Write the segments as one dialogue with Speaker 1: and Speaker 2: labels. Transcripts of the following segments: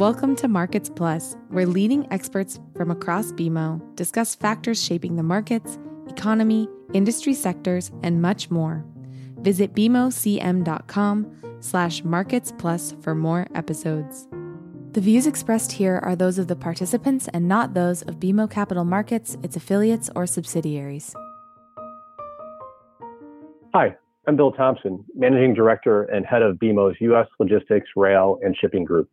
Speaker 1: Welcome to Markets Plus, where leading experts from across BMO discuss factors shaping the markets, economy, industry sectors, and much more. Visit bmocm.com slash markets plus for more episodes. The views expressed here are those of the participants and not those of BMO Capital Markets, its affiliates, or subsidiaries.
Speaker 2: Hi, I'm Bill Thompson, Managing Director and Head of BMO's U.S. Logistics, Rail, and Shipping Group.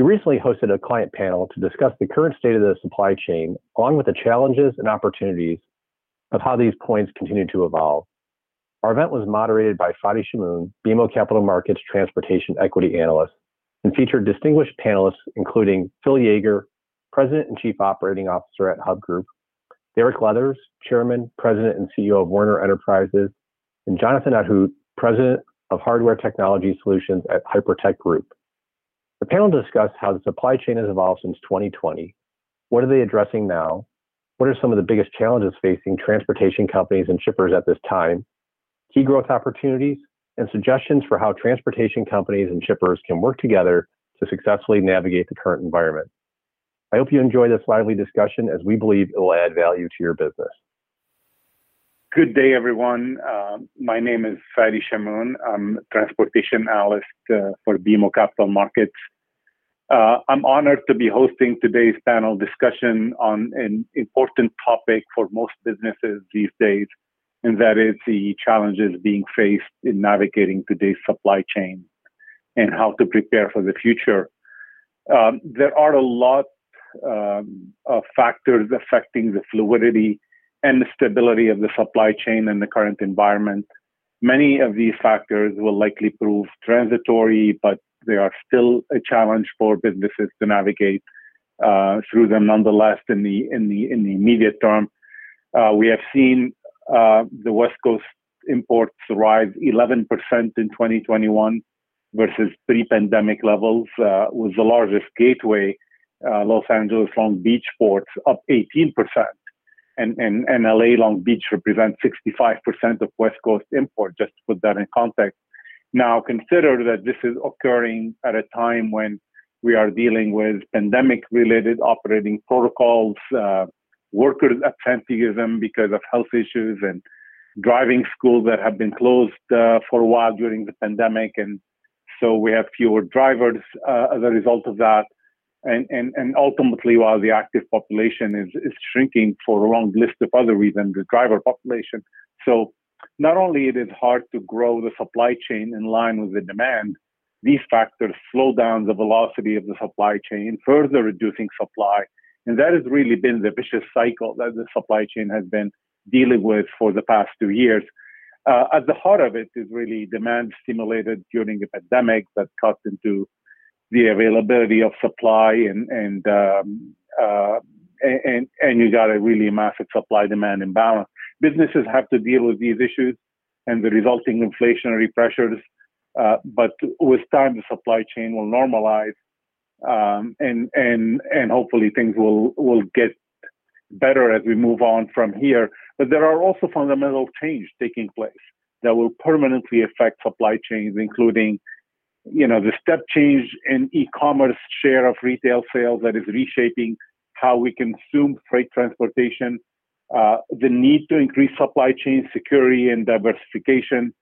Speaker 2: We recently hosted a client panel to discuss the current state of the supply chain, along with the challenges and opportunities of how these points continue to evolve. Our event was moderated by Fadi Chamoun, BMO Capital Markets Transportation Equity Analyst, and featured distinguished panelists including Phil Yeager, President and Chief Operating Officer at Hub Group, Derek Leathers, Chairman, President, and CEO of Werner Enterprises, and Jonathan Ahdoot, President of Hardware Technology Solutions at Hypertec Group. The panel discussed how the supply chain has evolved since 2020. What are they addressing now? What are some of the biggest challenges facing transportation companies and shippers at this time? Key growth opportunities and suggestions for how transportation companies and shippers can work together to successfully navigate the current environment. I hope you enjoy this lively discussion as we believe it will add value to your business.
Speaker 3: Good day, everyone. Uh, my name is Fadi Chamoun. I'm transportation analyst uh, for BMO Capital Markets. Uh, I'm honored to be hosting today's panel discussion on an important topic for most businesses these days, and that is the challenges being faced in navigating today's supply chain and how to prepare for the future. Um, there are a lot um, of factors affecting the fluidity and the stability of the supply chain in the current environment. Many of these factors will likely prove transitory, but they are still a challenge for businesses to navigate uh, through them nonetheless in the in the in the immediate term. Uh, we have seen uh, the West Coast imports rise 11% in 2021 versus pre-pandemic levels. Uh, was the largest gateway, uh, Los Angeles Long Beach ports up 18% and, and, and LA Long Beach represents 65% of West Coast import, just to put that in context. Now, consider that this is occurring at a time when we are dealing with pandemic related operating protocols, uh, workers' absenteeism because of health issues, and driving schools that have been closed uh, for a while during the pandemic. And so we have fewer drivers uh, as a result of that and, and, and ultimately, while the active population is, is shrinking for a long list of other reasons, the driver population. So not only it is hard to grow the supply chain in line with the demand, these factors slow down the velocity of the supply chain, further reducing supply. And that has really been the vicious cycle that the supply chain has been dealing with for the past two years. Uh, at the heart of it is really demand stimulated during the pandemic that cut into the availability of supply and and um, uh, and and you got a really massive supply demand imbalance. Businesses have to deal with these issues and the resulting inflationary pressures. Uh, but with time, the supply chain will normalize, um, and and and hopefully things will will get better as we move on from here. But there are also fundamental change taking place that will permanently affect supply chains, including you know, the step change in e-commerce share of retail sales that is reshaping how we consume freight transportation, uh, the need to increase supply chain security and diversification,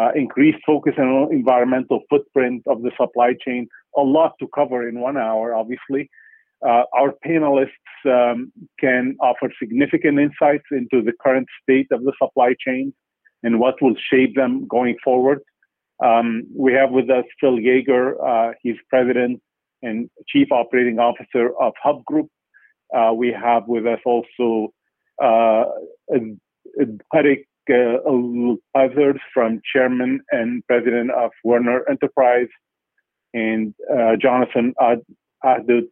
Speaker 3: uh, increased focus on environmental footprint of the supply chain. A lot to cover in one hour, obviously. Uh, our panelists um, can offer significant insights into the current state of the supply chain and what will shape them going forward. Um, we have with us Phil Yeager. Uh, he's president and chief operating officer of Hub Group. Uh, we have with us also uh, uh, from chairman and president of Werner Enterprise, and uh, Jonathan Ahdoot,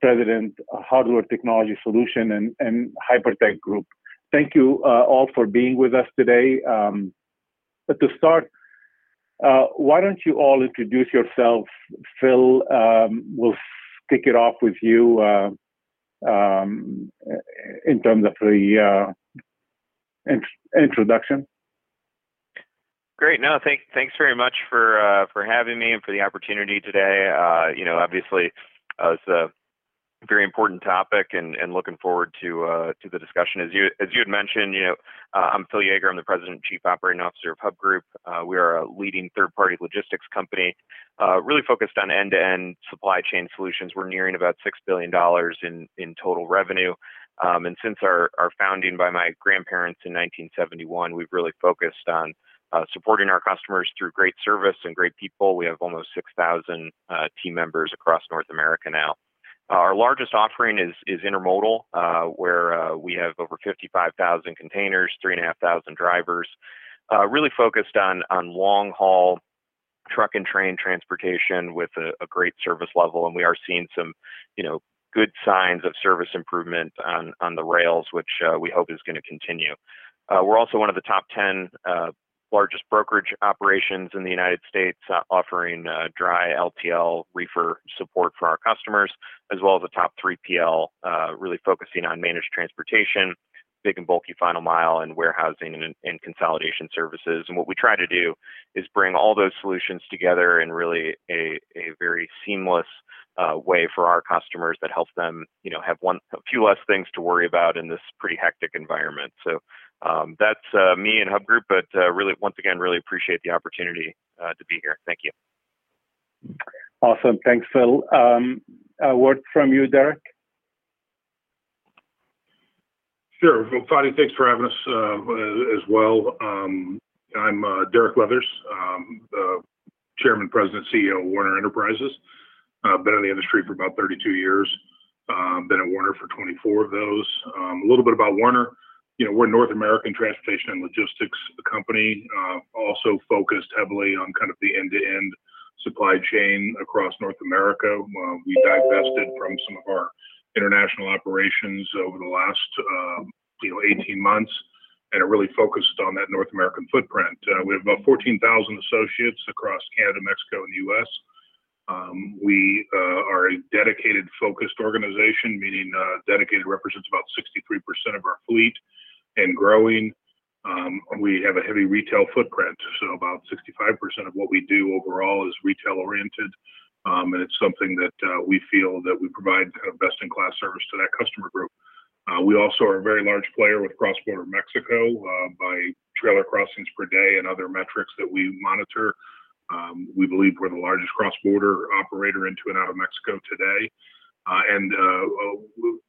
Speaker 3: president of Hardware Technology Solution and, and Hypertec Group. Thank you uh, all for being with us today. Um, to start, uh, why don't you all introduce yourself? Phil, um, we'll kick it off with you uh, um, in terms of the uh, introduction.
Speaker 4: Great. No, thank, thanks very much for uh, for having me and for the opportunity today. Uh, you know, obviously, Uh, a very important topic, and, and looking forward to uh, to the discussion. As you as you had mentioned, you know, uh, I'm Phil Yeager. I'm the president and chief operating officer of Hub Group. Uh, we are a leading third-party logistics company, uh, really focused on end-to-end supply chain solutions. We're nearing about six billion dollars in in total revenue. Um, and since our, our founding by my grandparents in 1971, we've really focused on uh, supporting our customers through great service and great people. We have almost 6,000 uh, team members across North America now. Uh, our largest offering is, is intermodal, uh, where uh, we have over 55,000 containers, 3,500 drivers, uh, really focused on, on long haul truck and train transportation with a, a, great service level. And we are seeing some, you know, good signs of service improvement on, on the rails, which we hope is going to continue. we're also one of the top 10 largest brokerage operations in the United States, uh, offering uh, dry LTL reefer support for our customers, as well as a top 3PL, uh, really focusing on managed transportation, big and bulky final mile, and warehousing and, and, consolidation services. And what we try to do is bring all those solutions together in really a, a very seamless uh, way for our customers that helps them, you know, have one a few less things to worry about in this pretty hectic environment. So um, that's uh, me and Hub Group, but uh, really, once again, really appreciate the opportunity uh, to be here. Thank you.
Speaker 3: Awesome. Thanks, Phil. Um, a word from you, Derek.
Speaker 5: Sure. Well, Fadi, thanks for having us uh, as well. Um, I'm uh, Derek Leathers, um, Chairman, President, CEO of Werner Enterprises. Uh, been in the industry for about 32 years. been at Werner for 24 of those. Um, a little bit about Werner you know, we're a North American transportation and logistics company, uh, also focused heavily on kind of the end-to-end supply chain across North America. Uh, we divested from some of our international operations over the last, uh, you know, 18 months, and are really focused on that North American footprint. Uh, we have about 14,000 associates across Canada, Mexico, and the U.S. Um, we uh, are a dedicated, focused organization, meaning uh, dedicated represents about 63% of our fleet and growing. Um, we have a heavy retail footprint, so about 65% of what we do overall is retail oriented, um, and it's something that uh, we feel that we provide kind of best in class service to that customer group. Uh, we also are a very large player with cross border Mexico uh, by trailer crossings per day and other metrics that we monitor. Um, we believe we're the largest cross border operator into and out of Mexico today. Uh, and uh,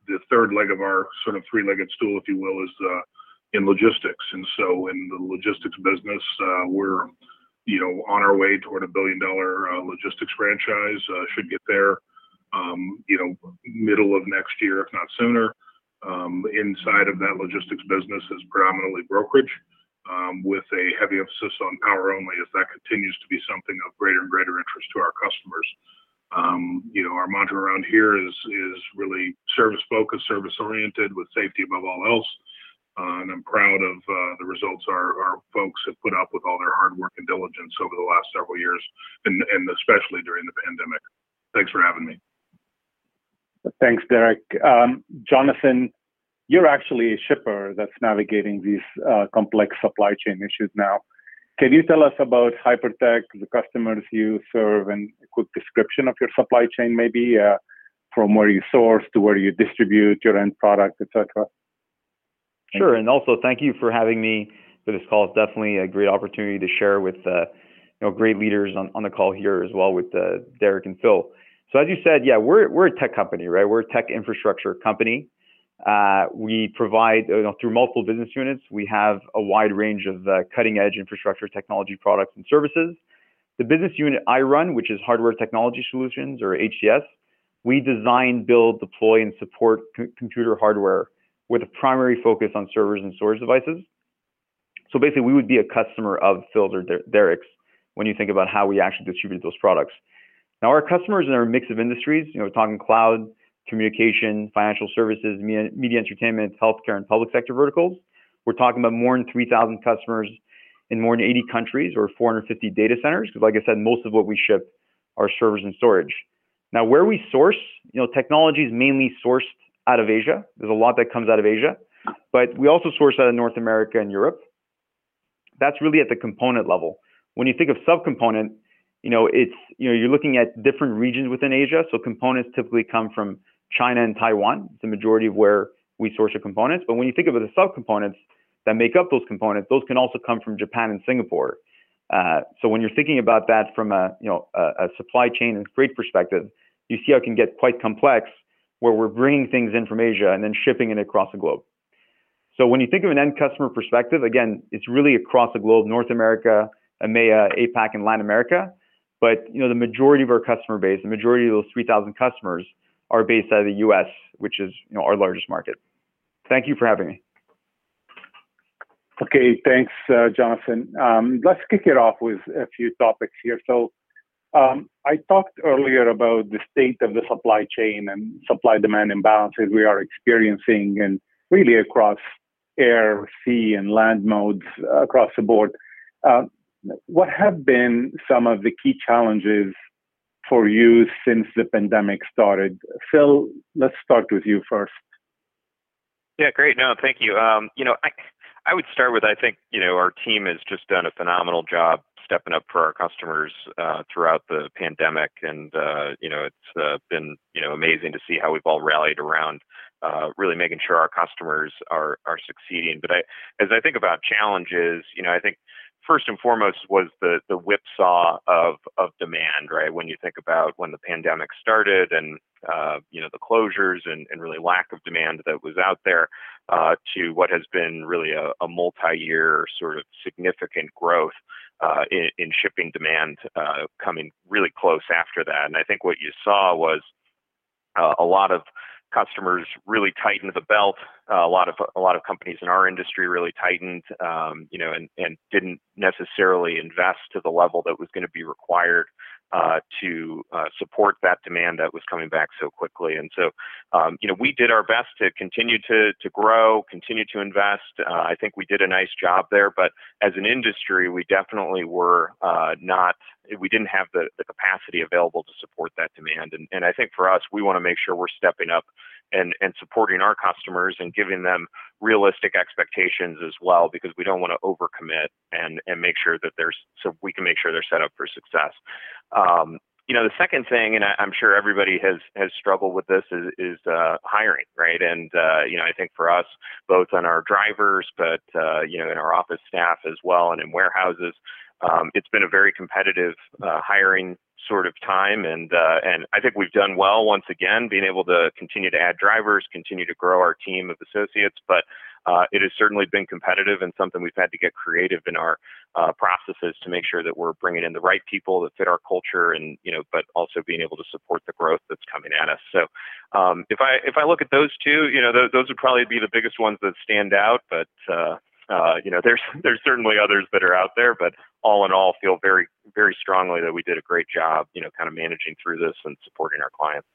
Speaker 5: the third leg of our sort of three legged stool, if you will, is uh, in logistics. And so in the logistics business, uh, we're, you know, on our way toward a billion dollar uh, logistics franchise, uh, should get there, um, you know, middle of next year, if not sooner. Um, inside of that logistics business is predominantly brokerage. Um, with a heavy emphasis on power only, as that continues to be something of greater and greater interest to our customers. Um, you know, our mantra around here is is really service focused, service oriented, with safety above all else. Uh, and I'm proud of uh, the results our, our folks have put up with all their hard work and diligence over the last several years, and, and especially during the pandemic. Thanks for having me.
Speaker 3: Thanks, Derek. Um, Jonathan, you're actually a shipper that's navigating these uh, complex supply chain issues now. Can you tell us about Hypertec, the customers you serve, and a quick description of your supply chain, maybe uh, from where you source to where you distribute your end product, etc.?
Speaker 6: Sure. And also, thank you for having me for this call. It's definitely a great opportunity to share with uh, you know great leaders on, on the call here as well with uh, Derek and Phil. So as you said, yeah, we're we're a tech company, right? We're a tech infrastructure company. Uh, we provide you know, through multiple business units. We have a wide range of uh, cutting edge infrastructure technology products and services. The business unit I run, which is Hardware Technology Solutions or HTS, we design, build, deploy, and support computer hardware with a primary focus on servers and storage devices. So basically, we would be a customer of Phil's or Derek's when you think about how we actually distribute those products. Now, our customers are a mix of industries. You know, we're talking cloud, communication, financial services, media, media entertainment, healthcare, and public sector verticals. We're talking about more than 3,000 customers in more than 80 countries or 450 data centers. Because, like I said, most of what we ship are servers and storage. Now, where we source, you know, technology is mainly sourced out of Asia. There's a lot that comes out of Asia, but we also source out of North America and Europe. That's really at the component level. When you think of subcomponent, you know, it's you know you're looking at different regions within Asia. So components typically come from China and Taiwan. It's the majority of where we source our components. But when you think about the subcomponents that make up those components, those can also come from Japan and Singapore. Uh, so when you're thinking about that from a you know a, a, supply chain and freight perspective, you see how it can get quite complex, where we're bringing things in from Asia and then shipping it across the globe. So when you think of an end customer perspective, again, it's really across the globe: North America, EMEA, APAC, and Latin America. But you know the majority of our customer base, the majority of those 3,000 customers, are based out of the U.S., which is you know our largest market. Thank you for having me.
Speaker 3: Okay, thanks, uh, Jonathan. Um, let's kick it off with a few topics here. So, um, I talked earlier about the state of the supply chain and supply demand imbalances we are experiencing, and really across air, sea, and land modes uh, across the board. Uh, what have been some of the key challenges for you since the pandemic started? Phil, let's start with you first.
Speaker 4: Yeah, great. No, thank you. Um, you know, I, I would start with I think you know our team has just done a phenomenal job stepping up for our customers uh, throughout the pandemic, and uh, you know it's uh, been you know amazing to see how we've all rallied around uh, really making sure our customers are are succeeding. But I, as I think about challenges, you know I think first and foremost was the the whipsaw of of demand, right? When you think about when the pandemic started and uh, you know the closures and, and really lack of demand that was out there, uh, to what has been really a, a multi-year sort of significant growth uh, in, in, shipping demand uh, coming really close after that. And I think what you saw was uh, a lot of customers really tightened the belt. Uh, a lot of a lot of companies in our industry really tightened, um, you know, and and didn't necessarily invest to the level that was going to be required uh, to uh, support that demand that was coming back so quickly. And so, um, you know, we did our best to continue to to grow, continue to invest. Uh, I think we did a nice job there, but as an industry, we definitely were uh, not. We didn't have the, the capacity available to support that demand. And, and I think for us, we want to make sure we're stepping up and, and supporting our customers and giving them realistic expectations as well, because we don't want to overcommit and, and make sure that there's so we can make sure they're set up for success. Um, you know, the second thing, and I, am sure everybody has has struggled with this, is, is uh, hiring, right? And uh, you know, I think for us, both on our drivers, but uh, you know, in our office staff as well, and in warehouses, um, it's been a very competitive uh, hiring sort of time, and uh, and I think we've done well once again, being able to continue to add drivers, continue to grow our team of associates. But uh, it has certainly been competitive and something we've had to get creative in our uh, processes to make sure that we're bringing in the right people that fit our culture, and you know, but also being able to support the growth that's coming at us. So um, if I if I look at those two, you know, those, those would probably be the biggest ones that stand out, but. Uh, uh, you know, there's there's certainly others that are out there, but all in all, feel very very strongly that we did a great job, you know, kind of managing through this and supporting our clients.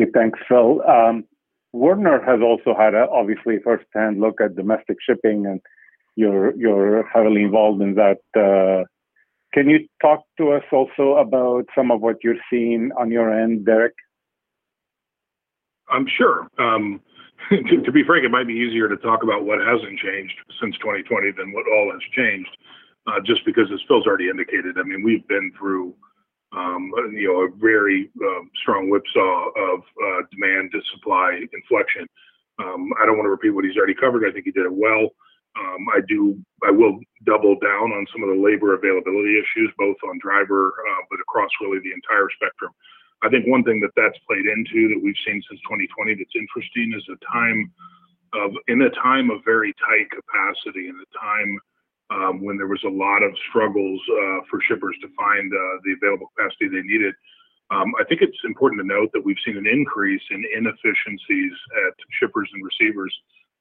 Speaker 3: Okay, thanks, Phil. Um, Werner has also had a obviously first-hand look at domestic shipping, and you're you're heavily involved in that. Uh, can you talk to us also about some of what you're seeing on your end, Derek?
Speaker 5: I'm sure. Um, to, to, be frank, it might be easier to talk about what hasn't changed since 2020 than what all has changed, uh, just because, as Phil's already indicated, I mean, we've been through, um, you know, a very uh, strong whipsaw of uh, demand to supply inflection. Um, I don't want to repeat what he's already covered. I think he did it well. Um, I do. I will double down on some of the labor availability issues, both on driver, uh, but across really the entire spectrum. I think one thing that that's played into that we've seen since 2020 that's interesting is a time of in a time of very tight capacity, in a time um, when there was a lot of struggles uh, for shippers to find uh, the available capacity they needed. Um, I think it's important to note that we've seen an increase in inefficiencies at shippers and receivers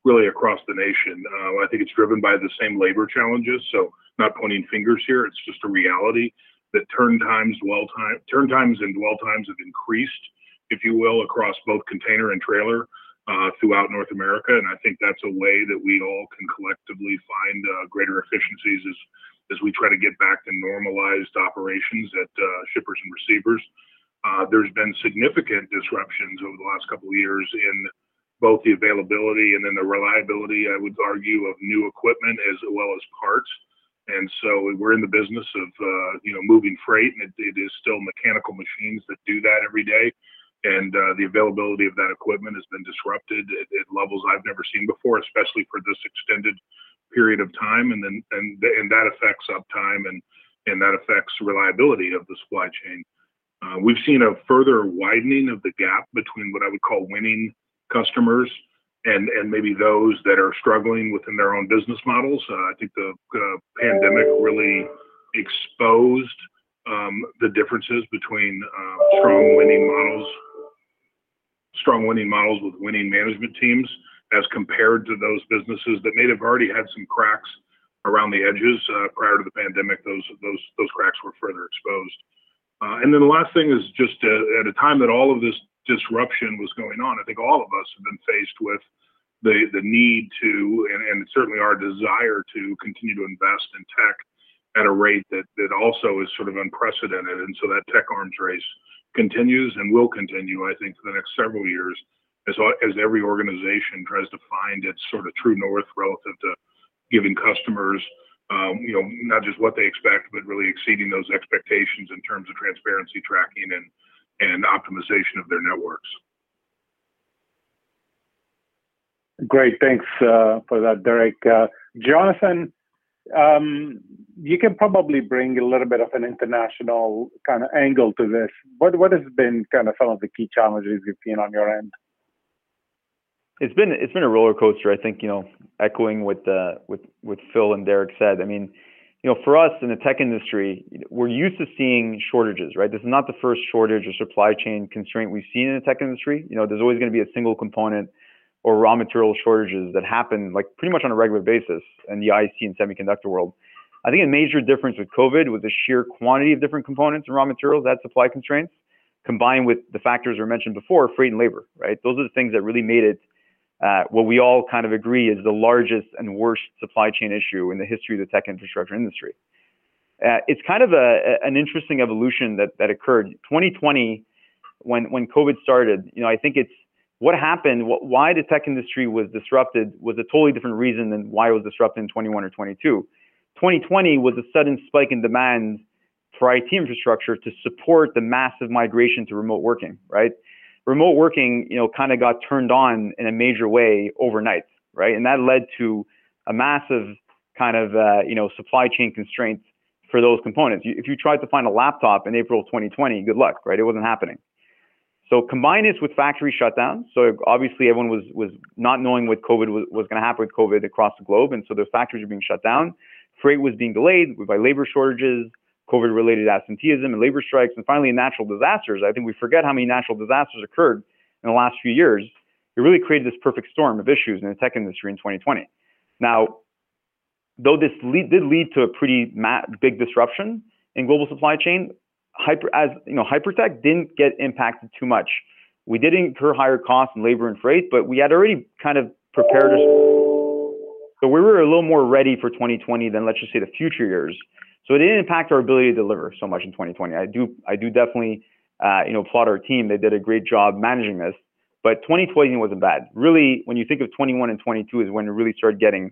Speaker 5: really across the nation. Uh, I think it's driven by the same labor challenges. So, not pointing fingers here, it's just a reality that turn times, dwell time, turn times and dwell times have increased, if you will, across both container and trailer uh, throughout North America. And I think that's a way that we all can collectively find uh, greater efficiencies as, as we try to get back to normalized operations at uh, shippers and receivers. Uh, there's been significant disruptions over the last couple of years in both the availability and then the reliability, I would argue, of new equipment as well as parts. And so we're in the business of uh, you know moving freight, and it, it is still mechanical machines that do that every day. And uh, the availability of that equipment has been disrupted at, at, levels I've never seen before, especially for this extended period of time. And then and and that affects uptime and and that affects reliability of the supply chain. Uh, we've seen a further widening of the gap between what I would call winning customers and and maybe those that are struggling within their own business models. Uh, I think the uh, pandemic really exposed um, the differences between uh, strong winning models, strong winning models with winning management teams, as compared to those businesses that may have already had some cracks around the edges uh, prior to the pandemic. Those those those cracks were further exposed. Uh, and then the last thing is just uh, at a time that all of this disruption was going on. I think all of us have been faced with the the need to, and, and certainly our desire to continue to invest in tech at a rate that that also is sort of unprecedented. And so that tech arms race continues and will continue, I think, for the next several years, as as every organization tries to find its sort of true north relative to giving customers. Um, you know, not just what they expect, but really exceeding those expectations in terms of transparency, tracking, and and optimization of their networks.
Speaker 3: Great, thanks uh, for that, Derek. Uh, Jonathan, um, you can probably bring a little bit of an international kind of angle to this. What what has been kind of some of the key challenges you've seen on your end?
Speaker 6: It's been it's been a roller coaster. I think you know, echoing what uh, with what Phil and Derek said. I mean, you know, for us in the tech industry, we're used to seeing shortages, right? This is not the first shortage or supply chain constraint we've seen in the tech industry. You know, there's always going to be a single component or raw material shortages that happen like pretty much on a regular basis in the IC and semiconductor world. I think a major difference with COVID was the sheer quantity of different components and raw materials that supply constraints, combined with the factors we mentioned before, freight and labor, right? Those are the things that really made it uh, what we all kind of agree is the largest and worst supply chain issue in the history of the tech infrastructure industry. Uh, it's kind of a, an interesting evolution that, that occurred. 2020, when, when COVID started, you know, I think it's what happened, what, why the tech industry was disrupted was a totally different reason than why it was disrupted in 21 or 22. 2020 was a sudden spike in demand for IT infrastructure to support the massive migration to remote working, right? Remote working, you know, kind of got turned on in a major way overnight, right? And that led to a massive kind of, uh, you know, supply chain constraints for those components. If you tried to find a laptop in April 2020, good luck, right? It wasn't happening. So combine this with factory shutdowns. So obviously everyone was was not knowing what COVID was, was going to happen with COVID across the globe, and so the factories were being shut down. Freight was being delayed by labor shortages. COVID related absenteeism and labor strikes, and finally natural disasters. I think we forget how many natural disasters occurred in the last few years. It really created this perfect storm of issues in the tech industry in 2020. Now, though this lead, did lead to a pretty big disruption in global supply chain, hyper, as you know, Hypertec didn't get impacted too much. We did incur higher costs in labor and freight, but we had already kind of prepared us. So we were a little more ready for 2020 than let's just say the future years. So it didn't impact our ability to deliver so much in 2020. I do I do definitely uh, you know applaud our team. They did a great job managing this. But 2020 wasn't bad. Really, when you think of 21 and 22 is when it really started getting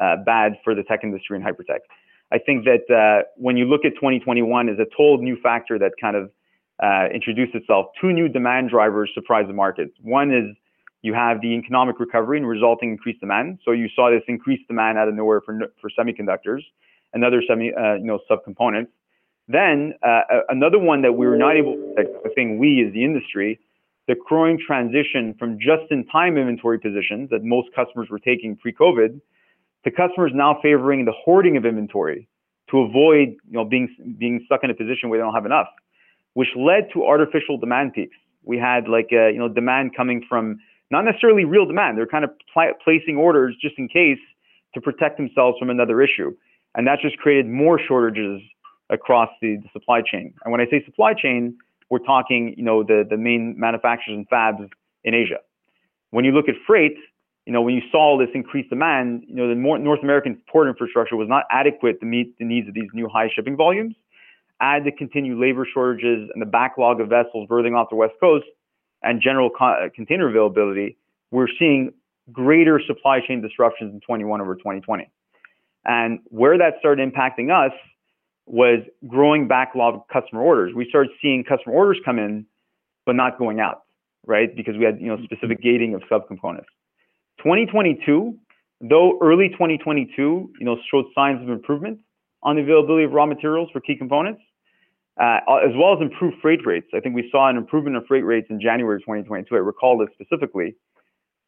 Speaker 6: uh, bad for the tech industry and Hypertec. I think that uh, when you look at 2021 is a total new factor that kind of uh, introduced itself, two new demand drivers surprised the markets. One is you have the economic recovery and resulting increased demand. So you saw this increased demand out of nowhere for, for semiconductors and other semi, uh, you know, subcomponents. Then uh, another one that we were not able, I think we as the industry, the growing transition from just-in-time inventory positions that most customers were taking pre-COVID to customers now favoring the hoarding of inventory to avoid, you know, being being stuck in a position where they don't have enough, which led to artificial demand peaks. We had like, uh, you know, demand coming from not necessarily real demand. They're kind of pl- placing orders just in case to protect themselves from another issue. And that just created more shortages across the, the supply chain. And when I say supply chain, we're talking, you know, the, the main manufacturers and fabs in Asia. When you look at freight, you know, when you saw this increased demand, you know, the North American port infrastructure was not adequate to meet the needs of these new high shipping volumes. Add the continued labor shortages and the backlog of vessels berthing off the West Coast and general co- uh, container availability, we're seeing greater supply chain disruptions in 21 over 2020. And where that started impacting us was growing backlog of customer orders. We started seeing customer orders come in, but not going out, right? Because we had you know specific gating of subcomponents. 2022, though early 2022, you know, showed signs of improvement on the availability of raw materials for key components, uh, as well as improved freight rates. I think we saw an improvement in freight rates in January 2022. I recall this specifically.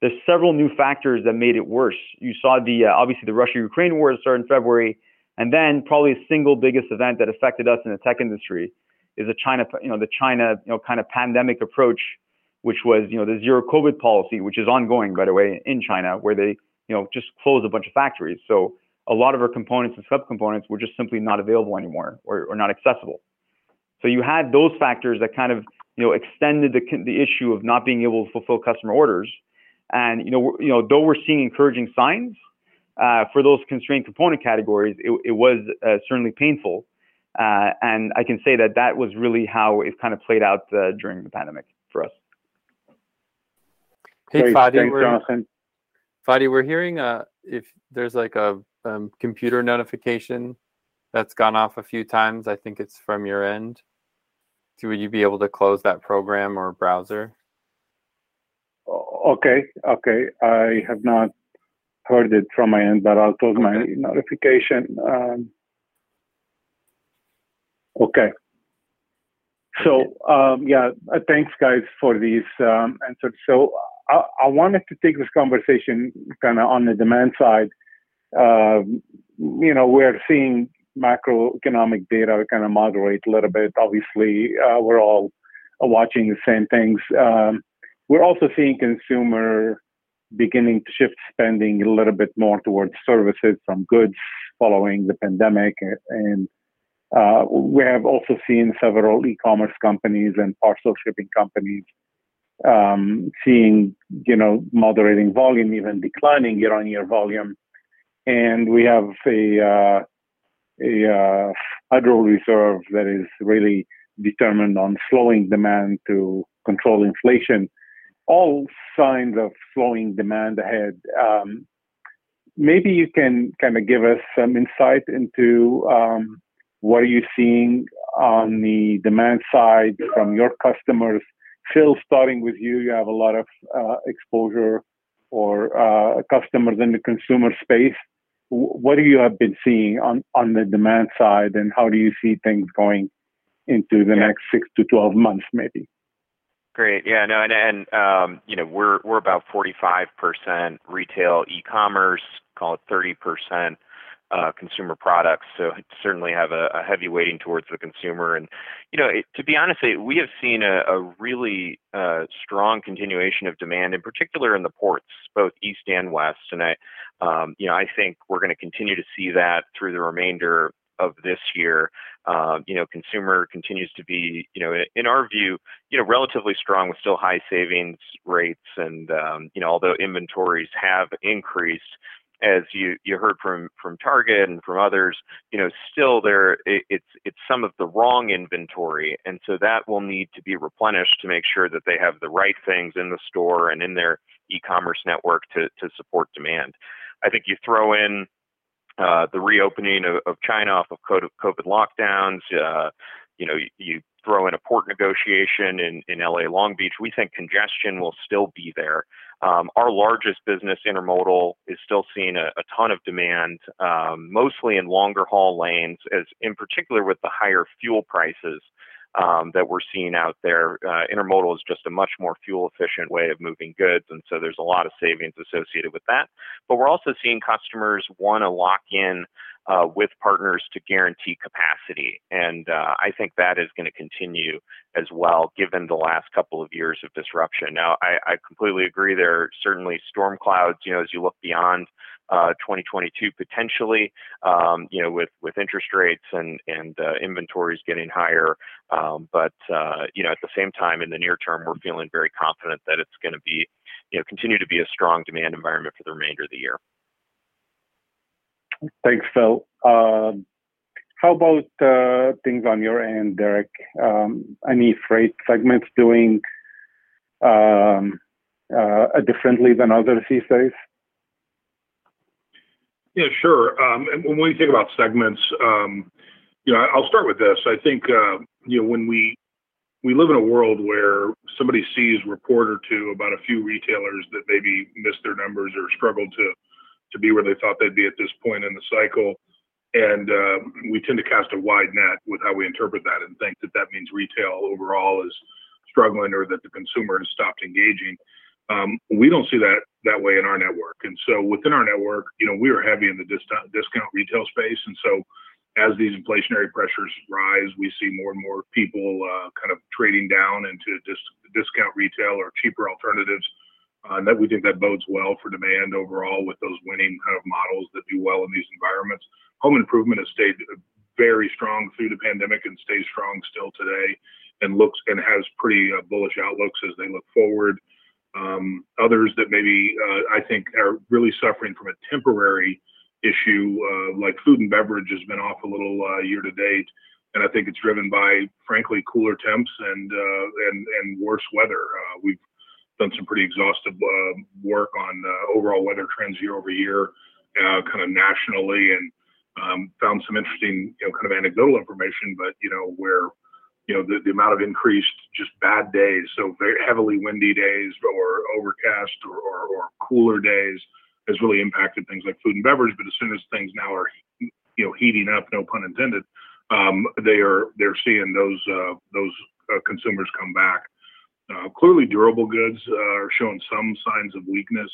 Speaker 6: There's several new factors that made it worse. You saw the uh, obviously the Russia-Ukraine war started in February, and then probably the single biggest event that affected us in the tech industry is the China, you know, the China, you know, kind of pandemic approach, which was, you know, the zero COVID policy, which is ongoing, by the way, in China, where they, you know, just closed a bunch of factories. So a lot of our components and subcomponents were just simply not available anymore or, or not accessible. So you had those factors that kind of, you know, extended the, the issue of not being able to fulfill customer orders. And, you know, you know, though we're seeing encouraging signs, uh, for those constrained component categories, it, it was uh, certainly painful. Uh, and I can say that that was really how it kind of played out uh, during the pandemic for us.
Speaker 7: Hey,
Speaker 3: Great.
Speaker 7: Fadi,
Speaker 3: Thanks,
Speaker 7: we're,
Speaker 3: Jonathan.
Speaker 7: Fadi, we're hearing uh, if there's like a um, computer notification that's gone off a few times. I think it's from your end. So would you be able to close that program or browser?
Speaker 3: Okay, okay. I have not heard it from my end, but I'll close my notification. Um, okay. So, um, yeah, uh, thanks, guys, for these um, answers. So, I, I wanted to take this conversation kind of on the demand side. Um, you know, we're seeing macroeconomic data kind of moderate a little bit. Obviously, uh, we're all watching the same things. Um, we're also seeing consumer beginning to shift spending a little bit more towards services from goods following the pandemic. And uh, we have also seen several e-commerce companies and parcel shipping companies um, seeing, you know, moderating volume, even declining year-on-year volume. And we have a uh, a uh, Federal Reserve that is really determined on slowing demand to control inflation all signs of slowing demand ahead. Um, maybe you can kind of give us some insight into um, what are you seeing on the demand side from your customers. Phil, starting with you, you have a lot of uh, exposure or uh, customers in the consumer space. What do you have been seeing on, on the demand side, and how do you see things going into the
Speaker 4: Yeah.
Speaker 3: next six to 12 months, maybe?
Speaker 4: Great. Yeah, no, and, and um, you know, we're we're about 45% retail e-commerce, call it 30% uh, consumer products. So certainly have a, a heavy weighting towards the consumer. And you know, it, to be honest, we have seen a, a really uh, strong continuation of demand, in particular in the ports, both east and west. And I, um, you know, I think we're going to continue to see that through the remainder of this year. Um, you know, consumer continues to be, you know, in our view, you know, relatively strong with still high savings rates. And, um, you know, although inventories have increased, as you, you heard from, from Target and from others, you know, still there, it, it's, it's some of the wrong inventory. And so that will need to be replenished to make sure that they have the right things in the store and in their e-commerce network to, to support demand. I think you throw in, uh, the reopening of, of China off of COVID lockdowns. Uh, you know, you, you, throw in a port negotiation in, in LA Long Beach. We think congestion will still be there. Um, our largest business, intermodal, is still seeing a, a ton of demand, um, mostly in longer haul lanes, as in particular with the higher fuel prices. Um, that we're seeing out there. Uh, intermodal is just a much more fuel efficient way of moving goods, and so there's a lot of savings associated with that. But we're also seeing customers want to lock in uh, with partners to guarantee capacity, and uh, I think that is going to continue as well, given the last couple of years of disruption. Now, I, I completely agree. There are certainly storm clouds, you know, as you look beyond uh, 2022 potentially, um, you know, with with interest rates and and uh, inventories getting higher. Um, but uh, you know, at the same time, in the near term, we're feeling very confident that it's going to be, you know, continue to be a strong demand environment for the remainder of the year.
Speaker 3: Thanks, Phil. Um, how about uh, things on your end, Derek? Um, any freight segments doing um, uh, differently than others these days?
Speaker 5: Yeah, sure. When we think about segments, you know, I'll start with this. I think uh, you know when we we live in a world where somebody sees report or two about a few retailers that maybe missed their numbers or struggled to to be where they thought they'd be at this point in the cycle. And uh, we tend to cast a wide net with how we interpret that and think that that means retail overall is struggling or that the consumer has stopped engaging. Um, we don't see that that way in our network. And so within our network, you know, we are heavy in the discount, discount retail space. And so as these inflationary pressures rise, we see more and more people uh, kind of trading down into dis- discount retail or cheaper alternatives. Uh, that we think that bodes well for demand overall with those winning kind of models that do well in these environments. Home improvement has stayed very strong through the pandemic and stays strong still today, and looks and has pretty uh, bullish outlooks as they look forward. Um, others that maybe uh, I think are really suffering from a temporary issue, uh, like food and beverage, has been off a little uh, year to date, and I think it's driven by, frankly, cooler temps and uh, and and worse weather. Uh, we've done some pretty exhaustive uh, work on overall weather trends year over year, kind of nationally, and um, found some interesting, you know, kind of anecdotal information, but you know where you know, the, the amount of increased just bad days, so very heavily windy days or overcast or, or, or cooler days has really impacted things like food and beverage. But as soon as things now are, you know, heating up, no pun intended, um, they are they're seeing those uh, those uh, consumers come back. Uh, clearly, durable goods uh, are showing some signs of weakness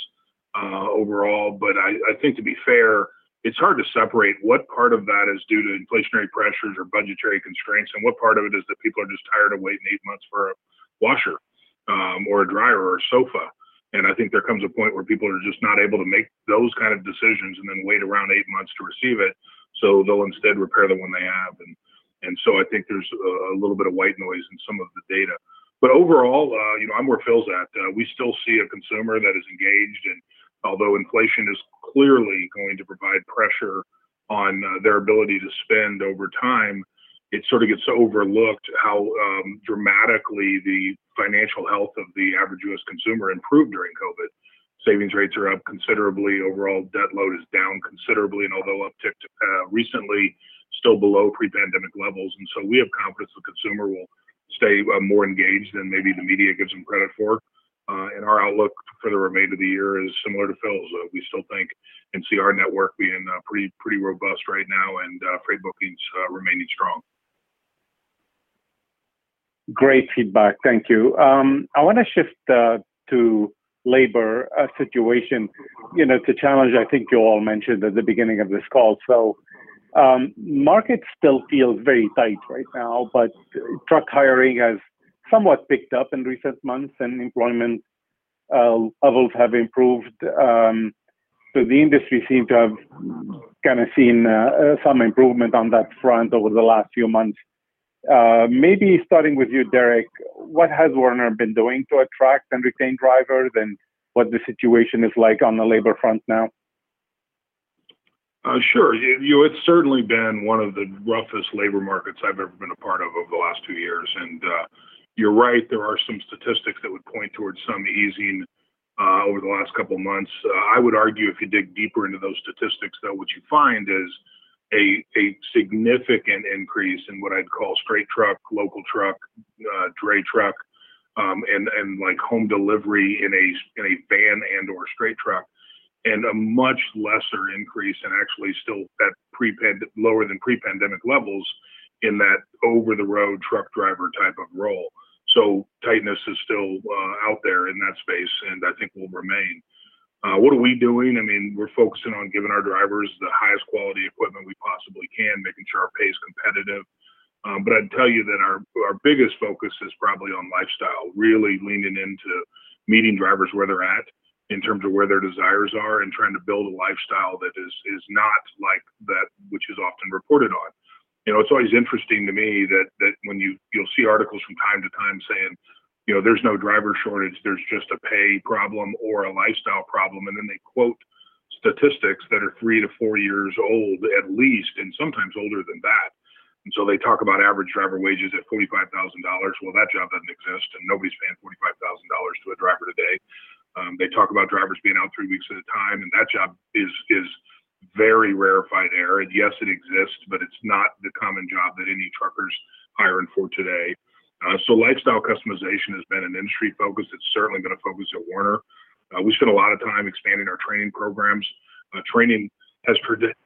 Speaker 5: uh, overall, but I, I think to be fair, it's hard to separate what part of that is due to inflationary pressures or budgetary constraints, and what part of it is that people are just tired of waiting eight months for a washer um, or a dryer or a sofa. And I think there comes a point where people are just not able to make those kind of decisions and then wait around eight months to receive it. So they'll instead repair the one they have. And and so I think there's a, a little bit of white noise in some of the data. But overall, uh, you know, I'm where Phil's at. Uh, we still see a consumer that is engaged and although inflation is clearly going to provide pressure on uh, their ability to spend over time, it sort of gets overlooked how um, dramatically the financial health of the average U.S. consumer improved during COVID. Savings rates are up considerably. Overall debt load is down considerably, and although upticked uh, recently, still below pre-pandemic levels. And so we have confidence the consumer will stay uh, more engaged than maybe the media gives them credit for. Uh, and our outlook for the remainder of the year is similar to Phil's. Uh, we still think and see our network being uh, pretty pretty robust right now, and uh, freight bookings uh, remaining strong.
Speaker 3: Great feedback, thank you. Um, I want to shift uh, to labor situation. You know, it's a challenge I think you all mentioned at the beginning of this call. So. Um, market still feels very tight right now, but truck hiring has somewhat picked up in recent months and employment uh, levels have improved. Um, so the industry seems to have kind of seen uh, uh, some improvement on that front over the last few months. Uh, maybe starting with you, Derek, what has Werner been doing to attract and retain drivers and what the situation is like on the labor front now?
Speaker 5: Uh, sure. You, you it's certainly been one of the roughest labor markets I've ever been a part of over the last two years. And, uh, you're right. There are some statistics that would point towards some easing uh, over the last couple of months. Uh, I would argue if you dig deeper into those statistics, though, what you find is a, a significant increase in what I'd call straight truck, local truck, uh, dray truck, um, and and like home delivery in a in a van and or straight truck, and a much lesser increase and actually still at pre lower than pre-pandemic levels in that over the road truck driver type of role. So tightness is still uh, out there in that space, and I think will remain. Uh, what are we doing? I mean, we're focusing on giving our drivers the highest quality equipment we possibly can, making sure our pay is competitive. Um, but I'd tell you that our our biggest focus is probably on lifestyle, really leaning into meeting drivers where they're at in terms of where their desires are, and trying to build a lifestyle that is is not like that which is often reported on you know, it's always interesting to me that that when you you'll see articles from time to time saying, you know, there's no driver shortage, there's just a pay problem or a lifestyle problem, and then they quote statistics that are three to four years old at least, and sometimes older than that. And so they talk about average driver wages at forty-five thousand dollars. Well, that job doesn't exist, and nobody's paying forty-five thousand dollars to a driver today. Um, they talk about drivers being out three weeks at a time, and that job is is very rarefied air. And yes, it exists, but it's not the common job that any truckers hiring for today. Uh, so lifestyle customization has been an industry focus. It's certainly been a focus at Werner. Uh, we spend a lot of time expanding our training programs. Uh, training has predicted.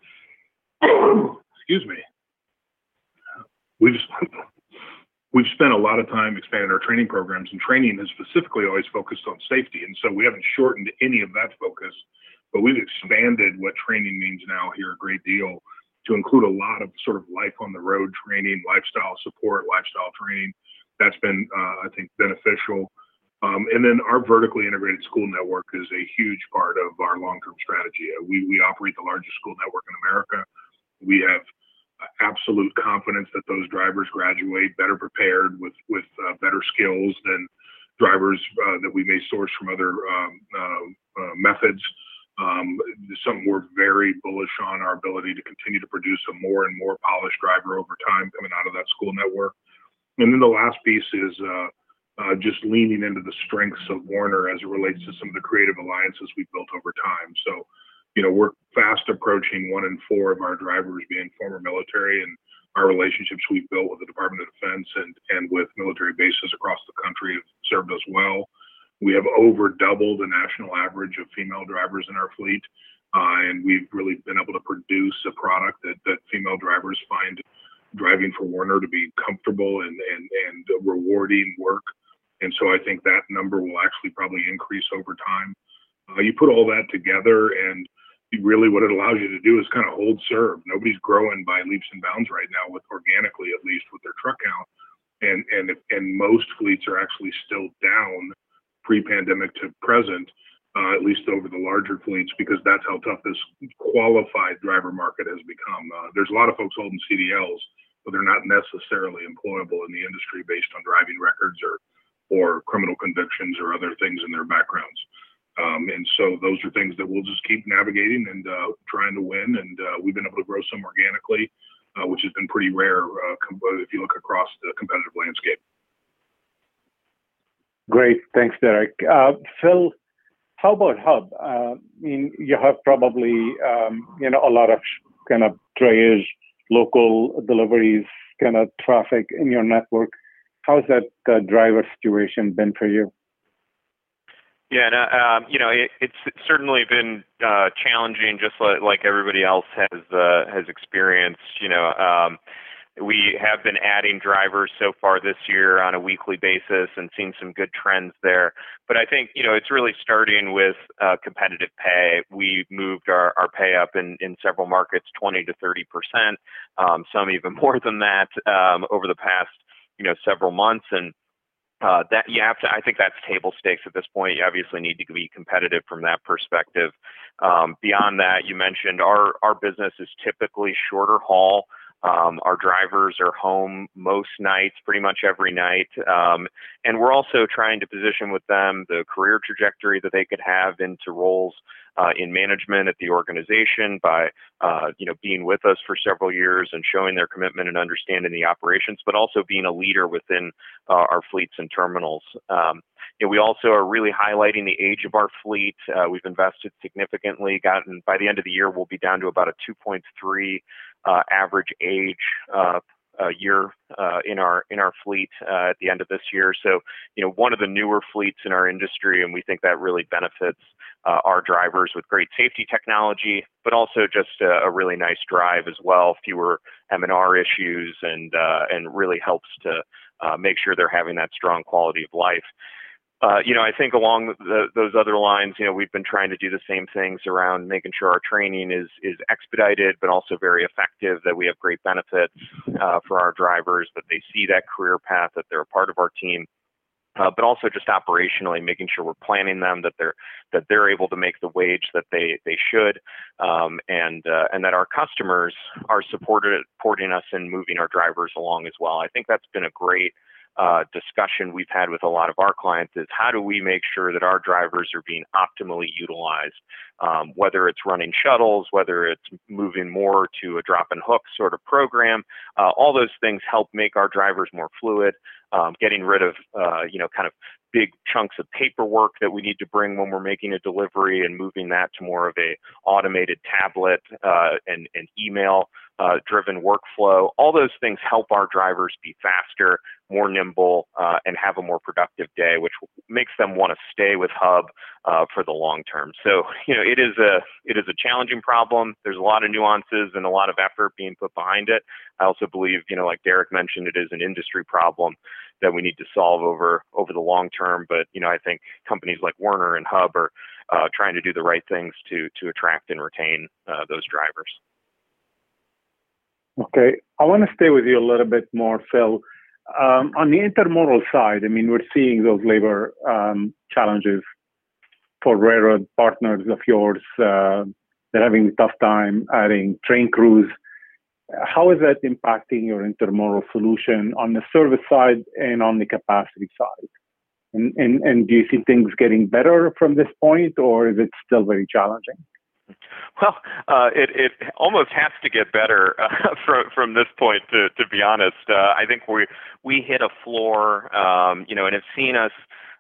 Speaker 5: excuse me. We've we've spent a lot of time expanding our training programs, and training is specifically always focused on safety. And so we haven't shortened any of that focus, but we've expanded what training means now here a great deal to include a lot of sort of life on the road training, lifestyle support, lifestyle training. That's been, uh, I think, beneficial. Um, and then our vertically integrated school network is a huge part of our long-term strategy. Uh, we, we operate the largest school network in America. We have absolute confidence that those drivers graduate better prepared with with uh, better skills than drivers uh, that we may source from other um, uh, uh methods. Um, something we're very bullish on our ability to continue to produce a more and more polished driver over time coming out of that school network. And then the last piece is uh, uh, just leaning into the strengths of Werner as it relates to some of the creative alliances we've built over time. So you know, we're fast approaching one in four of our drivers being former military and our relationships we've built with the Department of Defense and, and with military bases across the country have served us well. We have over doubled the national average of female drivers in our fleet. Uh, and we've really been able to produce a product that, that female drivers find driving for Werner to be comfortable and, and, and rewarding work. And so I think that number will actually probably increase over time. Uh, you put all that together and really what it allows you to do is kind of hold serve. Nobody's growing by leaps and bounds right now, with organically at least with their truck count, and and and most fleets are actually still down pre-pandemic to present, uh, at least over the larger fleets, because that's how tough this qualified driver market has become. Uh, there's a lot of folks holding CDLs, but they're not necessarily employable in the industry based on driving records or or criminal convictions or other things in their backgrounds. Um, and so those are things that we'll just keep navigating and uh, trying to win. And uh, we've been able to grow some organically, uh, which has been pretty rare uh, com- if you look across the competitive landscape.
Speaker 3: Great, thanks, Derek. Uh, Phil, how about Hub? Uh, I mean, you have probably um, you know a lot of kind of drayage, local deliveries, kind of traffic in your network. How's that driver situation been for you?
Speaker 4: Yeah, and, uh, um, you know, it, it's certainly been uh, challenging, just like, like everybody else has uh, has experienced. You know, um, we have been adding drivers so far this year on a weekly basis and seeing some good trends there. But I think you know it's really starting with uh, competitive pay. We moved our, our pay up in, in several markets, 20 to 30 percent, um, some even more than that um, over the past you know several months, and uh, that you have to. I think that's table stakes at this point. You obviously need to be competitive from that perspective. Um, beyond that, you mentioned our our business is typically shorter haul. Um, our drivers are home most nights, pretty much every night. Um, and we're also trying to position with them the career trajectory that they could have into roles uh, in management at the organization by, uh, you know, being with us for several years and showing their commitment and understanding the operations, but also being a leader within uh, our fleets and terminals. Um, you know, we also are really highlighting the age of our fleet. Uh, we've invested significantly. Gotten by the end of the year, we'll be down to about a 2.3 uh, average age uh, year uh, in our in our fleet uh, at the end of this year. So, you know, one of the newer fleets in our industry, and we think that really benefits uh, our drivers with great safety technology, but also just a, a really nice drive as well, fewer M&R issues, and and really helps to make sure they're having that strong quality of life. Uh, you know, I think along the, those other lines, you know, we've been trying to do the same things around making sure our training is is expedited, but also very effective. That we have great benefits uh, for our drivers, that they see that career path, that they're a part of our team, uh, but also just operationally making sure we're planning them, that they're that they're able to make the wage that they they should, um, and uh, and that our customers are supported supporting us in moving our drivers along as well. I think that's been a great uh, discussion we've had with a lot of our clients is how do we make sure that our drivers are being optimally utilized, um, whether it's running shuttles, whether it's moving more to a drop and hook sort of program. Uh, all those things help make our drivers more fluid, um, getting rid of, uh, you know, kind of big chunks of paperwork that we need to bring when we're making a delivery and moving that to more of a automated tablet uh, and, and email uh, driven workflow. All those things help our drivers be faster, more nimble, uh, and have a more productive day, which makes them want to stay with Hub uh, for the long term. So, you know, it is a it is a challenging problem. There's a lot of nuances and a lot of effort being put behind it. I also believe, you know, like Derek mentioned, it is an industry problem that we need to solve over over the long term. But you know, I think companies like Werner and Hub are uh, trying to do the right things to to attract and retain uh, those drivers.
Speaker 3: Okay, I want to stay with you a little bit more, Phil. Um, on the intermodal side, I mean, we're seeing those labor um, challenges for railroad partners of yours. Uh, they're having a tough time adding train crews. How is that impacting your intermodal solution on the service side and on the capacity side? And, and, and do you see things getting better from this point, or is it still very challenging?
Speaker 4: Well, uh, it it almost has to get better uh, from from this point. To to be honest, uh, I think we we hit a floor, um, you know, and have seen us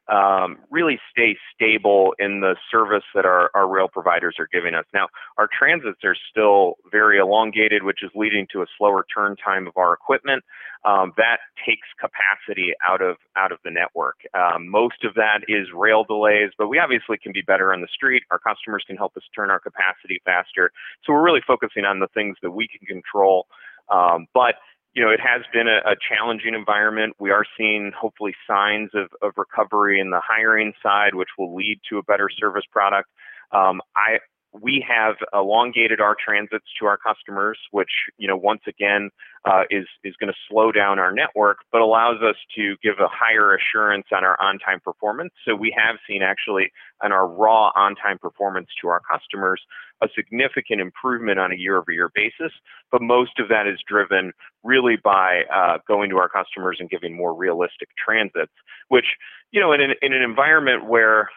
Speaker 4: um, really stay stable in the service that our, our rail providers are giving us. Now, our transits are still very elongated, which is leading to a slower turn time of our equipment. Um, that takes capacity out of out of the network. Um, most of that is rail delays, but we obviously can be better on the street. Our customers can help us turn our capacity faster. So we're really focusing on the things that we can control. Um, but you know, it has been a, a, challenging environment. We are seeing hopefully signs of, of recovery in the hiring side, which will lead to a better service product. Um, I we have elongated our transits to our customers, which you know once again uh, is is going to slow down our network, but allows us to give a higher assurance on our on-time performance. So we have seen actually on our raw on-time performance to our customers a significant improvement on a year-over-year basis. But most of that is driven really by uh, going to our customers and giving more realistic transits, which you know in an, in an environment where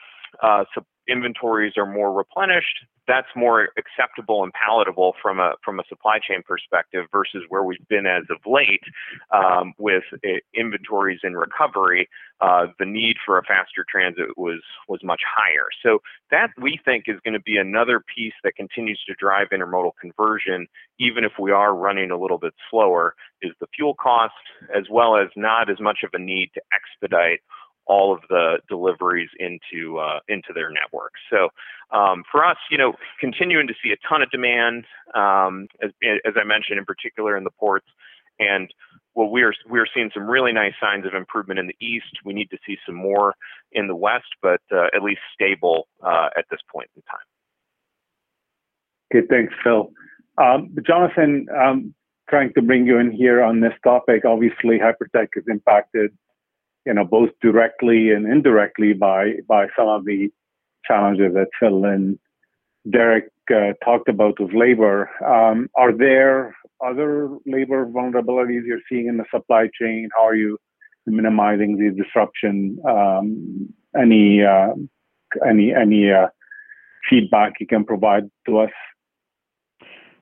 Speaker 4: uh, so inventories are more replenished, that's more acceptable and palatable from a from a supply chain perspective versus where we've been as of late um, with uh, inventories in recovery. Uh, the need for a faster transit was was much higher. So that we think is going to be another piece that continues to drive intermodal conversion, even if we are running a little bit slower. Is the fuel cost as well as not as much of a need to expedite all of the deliveries into uh, into their network. So um, for us, you know, continuing to see a ton of demand, um, as, as I mentioned, in particular in the ports, and well, we are we are seeing some really nice signs of improvement in the east. We need to see some more in the west, but uh, at least stable uh, at this point in time.
Speaker 3: Okay, thanks, Phil. Um, Jonathan, um, trying to bring you in here on this topic. Obviously, Hypertec is impacted you know, both directly and indirectly by by some of the challenges that Phil and Derek uh, talked about with labor. Um, are there other labor vulnerabilities you're seeing in the supply chain? How are you minimizing the disruption? Um, any uh, any any uh, feedback you can provide to us?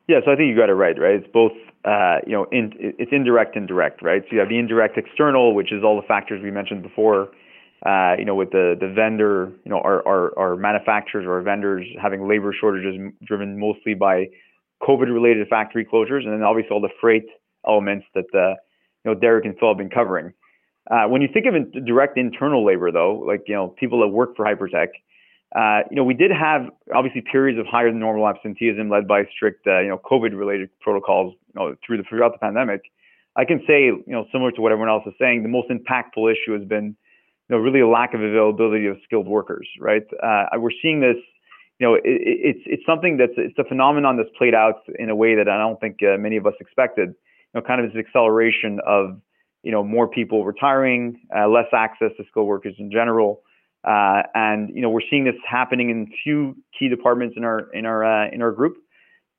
Speaker 6: Yeah, so I think you got it right, right? It's both uh, you know, in, it's indirect and direct, right? So you have the indirect external, which is all the factors we mentioned before. Uh, you know, with the the vendor, you know, our, our our manufacturers or our vendors having labor shortages driven mostly by COVID-related factory closures, and then obviously all the freight elements that uh, you know Derek and Phil have been covering. Uh, when you think of direct internal labor, though, like you know people that work for Hypertec, uh, you know, we did have obviously periods of higher than normal absenteeism led by strict, uh, you know, COVID-related protocols, you know, through the throughout the pandemic. I can say, you know, similar to what everyone else is saying, the most impactful issue has been, you know, really a lack of availability of skilled workers. Right? Uh, we're seeing this. You know, it, it's it's something that's it's a phenomenon that's played out in a way that I don't think uh, many of us expected. You know, kind of this acceleration of, you know, more people retiring, uh, less access to skilled workers in general. Uh, and you know we're seeing this happening in a few key departments in our in our uh, in our group,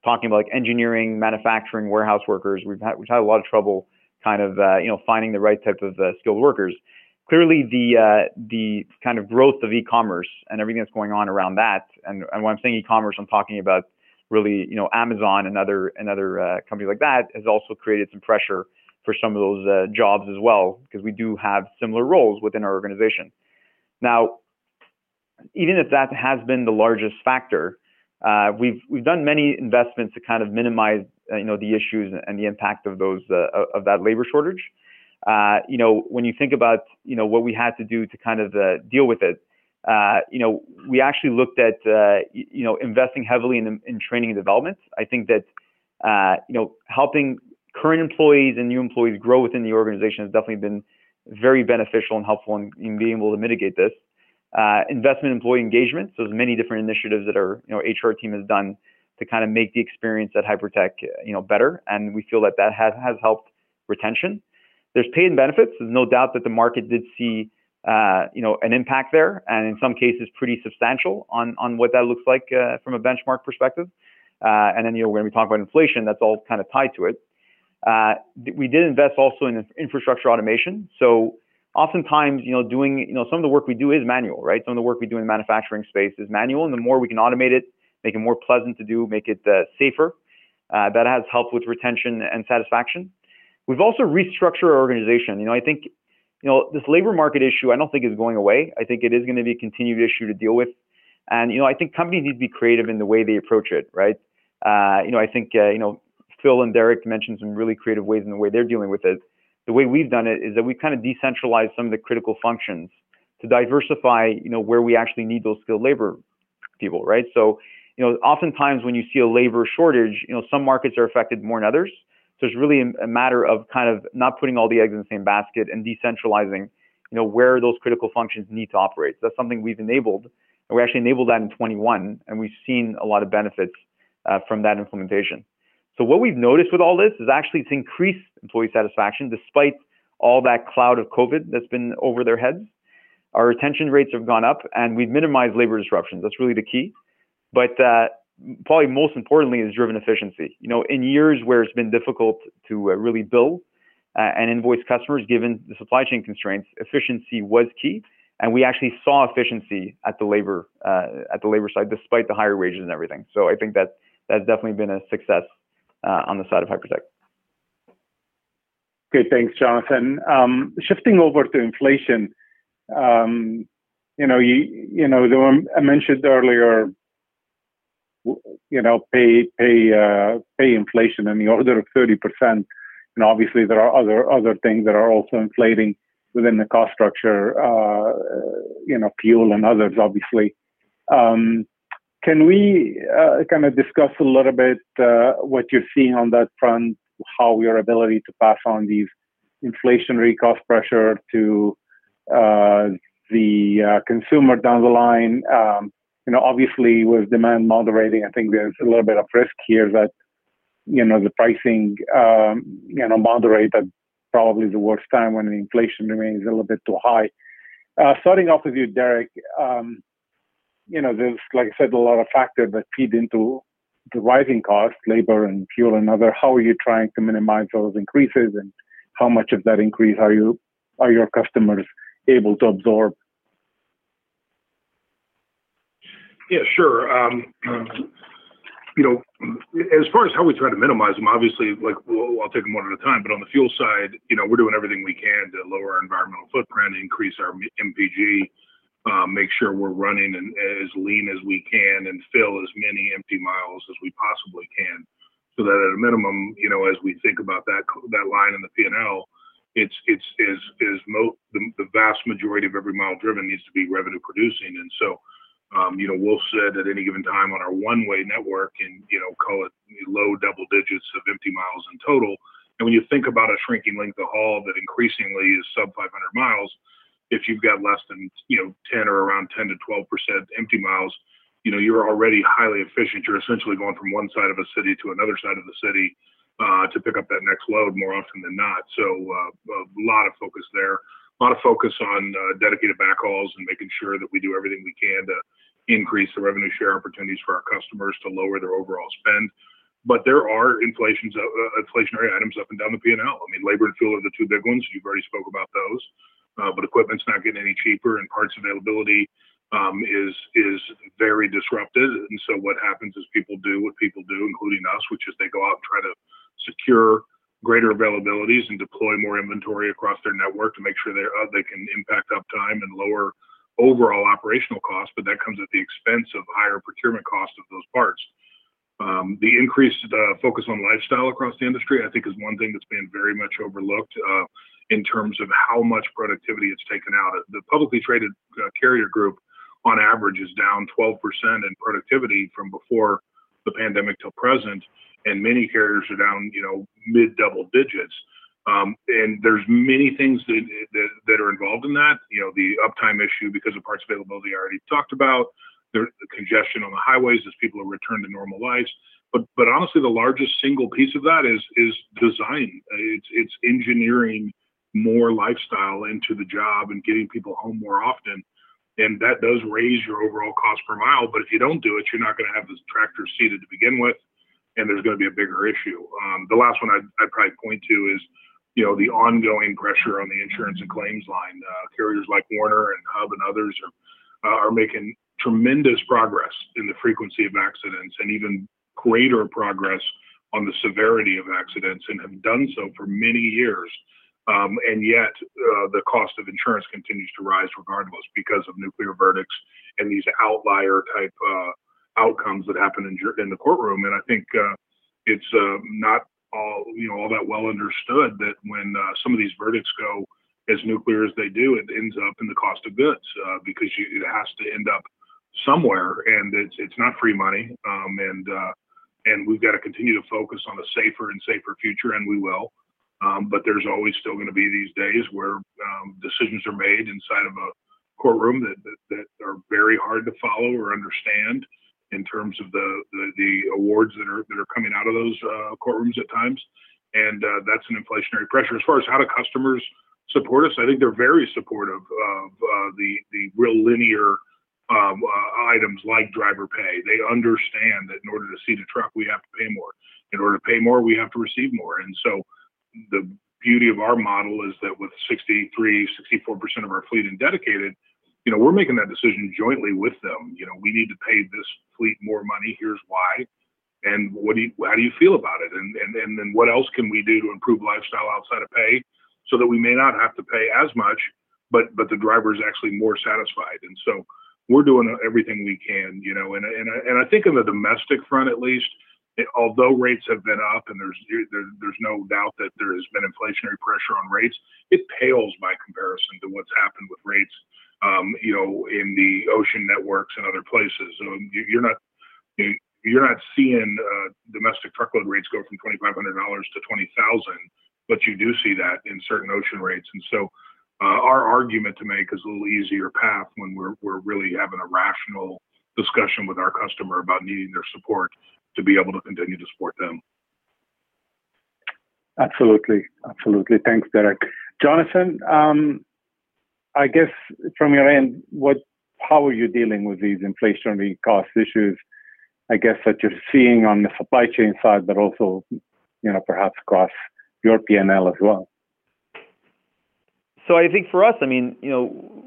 Speaker 6: talking about like engineering, manufacturing, warehouse workers. We've had we've had a lot of trouble kind of uh, you know finding the right type of uh, skilled workers. Clearly, the uh, the kind of growth of e-commerce and everything that's going on around that, and, and when I'm saying e-commerce, I'm talking about really you know Amazon and other and other uh, companies like that has also created some pressure for some of those jobs as well because we do have similar roles within our organization. Now, even if that has been the largest factor, uh, we've we've done many investments to kind of minimize uh, you know the issues and the impact of those uh, of that labor shortage. Uh, you know, when you think about you know what we had to do to kind of uh, deal with it, uh, you know, we actually looked at you know investing heavily in, in training and development. I think that you know helping current employees and new employees grow within the organization has definitely been very beneficial and helpful in, in being able to mitigate this. Uh, investment employee engagement. So there's many different initiatives that our you know HR team has done to kind of make the experience at Hypertec you know better, and we feel that that has has helped retention. There's paid and benefits. There's no doubt that the market did see uh, you know an impact there, and in some cases pretty substantial on on what that looks like uh, from a benchmark perspective. Uh, and then you know when we talk about inflation, that's all kind of tied to it. Uh, we did invest also in infrastructure automation. So oftentimes, you know, doing, you know, some of the work we do is manual, right? Some of the work we do in the manufacturing space is manual, and the more we can automate it, make it more pleasant to do, make it uh, safer, uh, that has helped with retention and satisfaction. We've also restructured our organization. You know, I think, you know, this labor market issue, I don't think is going away. I think it is going to be a continued issue to deal with. And, you know, I think companies need to be creative in the way they approach it, right? Uh, you know, I think, uh, you know, Phil and Derek mentioned some really creative ways in the way they're dealing with it. The way we've done it is that we've kind of decentralized some of the critical functions to diversify, you know, where we actually need those skilled labor people, right? So, you know, oftentimes when you see a labor shortage, you know, some markets are affected more than others. So it's really a matter of kind of not putting all the eggs in the same basket and decentralizing, you know, where those critical functions need to operate. So that's something we've enabled, and we actually enabled that in 21, and we've seen a lot of benefits uh, from that implementation. So what we've noticed with all this is actually it's increased employee satisfaction despite all that cloud of COVID that's been over their heads. Our retention rates have gone up and we've minimized labor disruptions. That's really the key. But uh, probably most importantly is driven efficiency. You know, in years where it's been difficult to uh, really bill uh, and invoice customers given the supply chain constraints, efficiency was key. And we actually saw efficiency at the labor uh, at the labor side, despite the higher wages and everything. So I think that that's definitely been a success uh, on the side of Hypertec.
Speaker 3: Okay, thanks, Jonathan. Um, shifting over to inflation, um, you know, you you know, I mentioned earlier, you know, pay pay uh, pay inflation in the order of thirty percent, and obviously there are other other things that are also inflating within the cost structure. Uh, you know, fuel and others, obviously. Um, can we uh, kind of discuss a little bit uh, what you're seeing on that front, how your ability to pass on these inflationary cost pressure to uh, the consumer down the line? Um, you know, obviously with demand moderating, I think there's a little bit of risk here that you know the pricing um, you know moderate at probably the worst time when the inflation remains a little bit too high. Uh, starting off with you, Derek. You know, there's, like I said, a lot of factors that feed into the rising costs, labor and fuel and other. How are you trying to minimize those increases, and how much of that increase are you are your customers able to absorb?
Speaker 5: Yeah, sure. Um, you know, as far as how we try to minimize them, obviously, like we'll, I'll take them one at a time. But on the fuel side, you know, we're doing everything we can to lower our environmental footprint, increase our MPG, um, make sure we're running and, as lean as we can and fill as many empty miles as we possibly can. So that at a minimum, you know, as we think about that that line in the P&L, it's it's is is mo- the, the vast majority of every mile driven needs to be revenue producing, and so um, you know we'll at any given time on our one-way network and you know call it low double digits of empty miles in total. And when you think about a shrinking length of haul that increasingly is sub 500 miles, if you've got less than you know 10 or around 10 to 12 percent empty miles you know you're already highly efficient. You're essentially going from one side of a city to another side of the city uh, to pick up that next load more often than not. So uh, a lot of focus there. A lot of focus on uh, dedicated backhauls and making sure that we do everything we can to increase the revenue share opportunities for our customers to lower their overall spend. But there are inflations, uh, inflationary items up and down the P&L. I mean, labor and fuel are the two big ones. You've already spoke about those uh, but equipment's not getting any cheaper, and parts availability um, is is very disrupted. And so what happens is people do what people do, including us, which is they go out and try to secure greater availabilities and deploy more inventory across their network to make sure they uh, they can impact uptime and lower overall operational costs. but that comes at the expense of higher procurement cost of those parts. Um, the increased uh, focus on lifestyle across the industry, I think, is one thing that's been very much overlooked uh, in terms of how much productivity it's taken out. The publicly traded uh, carrier group, on average, is down 12% in productivity from before the pandemic till present, and many carriers are down, you know, mid double digits. Um, and there's many things that, that, that are involved in that. You know, the uptime issue because of parts availability I already talked about the, congestion on the highways as people are returned to normal lives. But but honestly, the largest single piece of that is is design. It's it's engineering more lifestyle into the job and getting people home more often. And that does raise your overall cost per mile. But if you don't do it, you're not going to have the tractor seated to begin with, and there's going to be a bigger issue. Um, the last one I'd, I'd, probably point to is, you know, the ongoing pressure on the insurance and claims line. Uh, carriers like Werner and Hub and others are uh, are making tremendous progress in the frequency of accidents and even greater progress on the severity of accidents and have done so for many years. Um, and yet, uh, the cost of insurance continues to rise regardless because of nuclear verdicts and these outlier type uh, outcomes that happen in, in, the courtroom. And I think uh, it's uh, not all you know all that well understood that when uh, some of these verdicts go as nuclear as they do, it ends up in the cost of goods uh, because you, it has to end up somewhere, and it's it's not free money, um, and and we've got to continue to focus on a safer and safer future, and we will. Um, but there's always still going to be these days where um, decisions are made inside of a courtroom that, that, that are very hard to follow or understand in terms of the, the, the awards that are that are coming out of those uh, courtrooms at times, and uh, that's an inflationary pressure. As far as how do customers support us, I think they're very supportive of uh, the the real linear um, uh, items like driver pay. They understand that in order to seat a truck, we have to pay more. In order to pay more, we have to receive more. And so the beauty of our model is that with 63, 64% of our fleet in dedicated, you know, we're making that decision jointly with them. You know, we need to pay this fleet more money. Here's why. And what do you, how do you feel about it? And, and, and then what else can we do to improve lifestyle outside of pay so that we may not have to pay as much, but, but the driver is actually more satisfied. And so, we're doing everything we can, you know, and and and I think on the domestic front at least, it, although rates have been up and there's there, there's no doubt that there has been inflationary pressure on rates, it pales by comparison to what's happened with rates, um, you know, in the ocean networks and other places. So you're not you're not seeing uh, domestic truckload rates go from twenty five hundred dollars to twenty thousand, but you do see that in certain ocean rates, and so uh, our argument to make is a little easier path when we're we're really having a rational discussion with our customer about needing their support to be able to continue to support them.
Speaker 3: Absolutely, absolutely. Thanks, Derek. Jonathan, um, I guess from your end, what how are you dealing with these inflationary cost issues? I guess that you're seeing on the supply chain side, but also, you know, perhaps across your P&L as well.
Speaker 6: So I think for us, I mean, you know,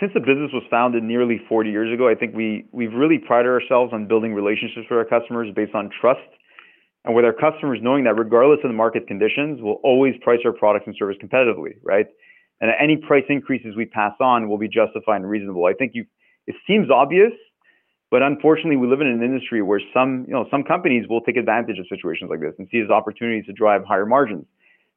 Speaker 6: since the business was founded nearly 40 years ago, I think we we've really prided ourselves on building relationships with our customers based on trust, and with our customers knowing that regardless of the market conditions, we'll always price our products and service competitively, right? And any price increases we pass on will be justified and reasonable. I think you it seems obvious, but unfortunately, we live in an industry where some you know some companies will take advantage of situations like this and see as opportunities to drive higher margins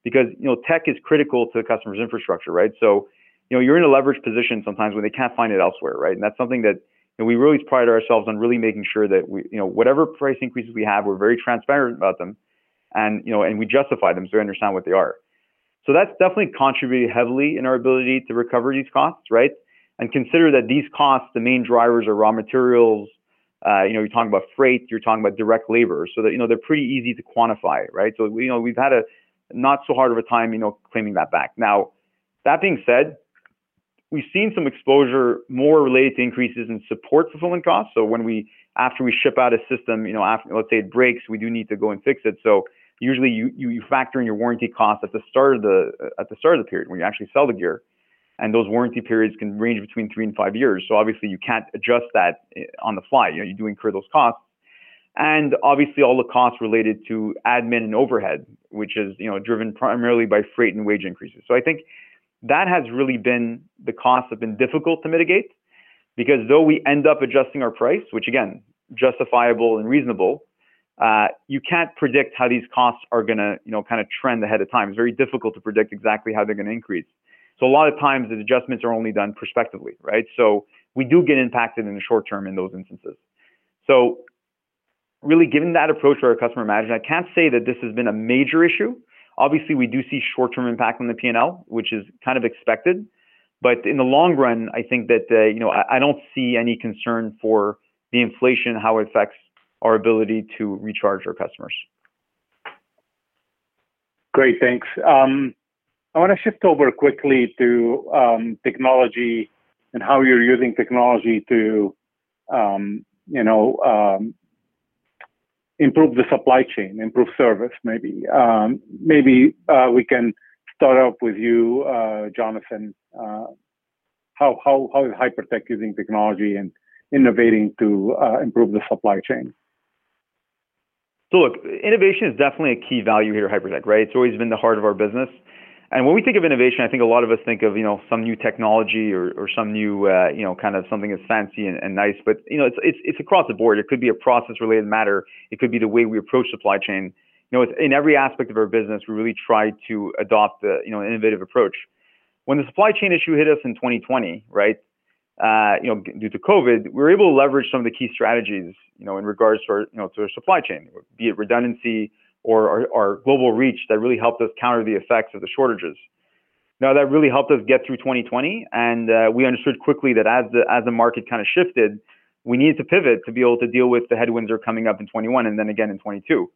Speaker 6: because you know tech is critical to the customer's infrastructure, right? So you know you're in a leverage position sometimes when they can't find it elsewhere, right? And that's something that you know, we really pride ourselves on really making sure that we you know whatever price increases we have, we're very transparent about them, and you know and we justify them so we understand what they are. So that's definitely contributed heavily in our ability to recover these costs, right? And consider that these costs, the main drivers are raw materials. Uh, you know, you're talking about freight, you're talking about direct labor, so that you know they're pretty easy to quantify, right? So you know we've had a not so hard of a time, you know, claiming that back. Now, that being said, we've seen some exposure more related to increases in support fulfillment costs. So when we, after we ship out a system, you know, after, let's say it breaks, we do need to go and fix it. So usually you, you, you factor in your warranty costs at the start of the, at the start of the period when you actually sell the gear. And those warranty periods can range between three and five years. So obviously you can't adjust that eh, on the fly. You know, you do incur those costs and obviously all the costs related to admin and overhead, which is you know driven primarily by freight and wage increases. So I think that has really been the costs have been difficult to mitigate. because though we end up adjusting our price, which again, justifiable and reasonable, uh, you can't predict how these costs are going to, you know, kind of trend ahead of time. It's very difficult to predict exactly how they're going to increase. So a lot of times the adjustments are only done prospectively, right? So we do get impacted in the short term in those instances. So really given that approach to our customer management, I can't say that this has been a major issue. Obviously, we do see short-term impact on the P&L, which is kind of expected. But in the long run, I think that uh, you know I, I, don't see any concern for the inflation, how it affects our ability to recharge our customers.
Speaker 3: Great, thanks. Um, I want to shift over quickly to um, technology and how you're using technology to, um, you know, um, improve the supply chain, improve service. Maybe, um, maybe uh, we can start off with you, uh, Jonathan. Uh, how how how is Hypertec using technology and innovating to uh, improve the supply chain?
Speaker 6: So look, innovation is definitely a key value here at Hypertec, right? It's always been the heart of our business. And when we think of innovation, I think a lot of us think of you know some new technology or, or some new uh, you know kind of something that's fancy and, and nice. But you know it's, it's it's across the board. It could be a process related matter. It could be the way we approach supply chain. You know, in every aspect of our business, we really try to adopt the you know an innovative approach. When the supply chain issue hit us in 2020, right? Uh, you know, due to COVID, we were able to leverage some of the key strategies, you know, in regards to our, you know, to our supply chain, be it redundancy, or our, our global reach that really helped us counter the effects of the shortages. Now that really helped us get through 2020, and uh, we understood quickly that as the as the market kind of shifted, we needed to pivot to be able to deal with the headwinds that are coming up in 21 and then again in 22.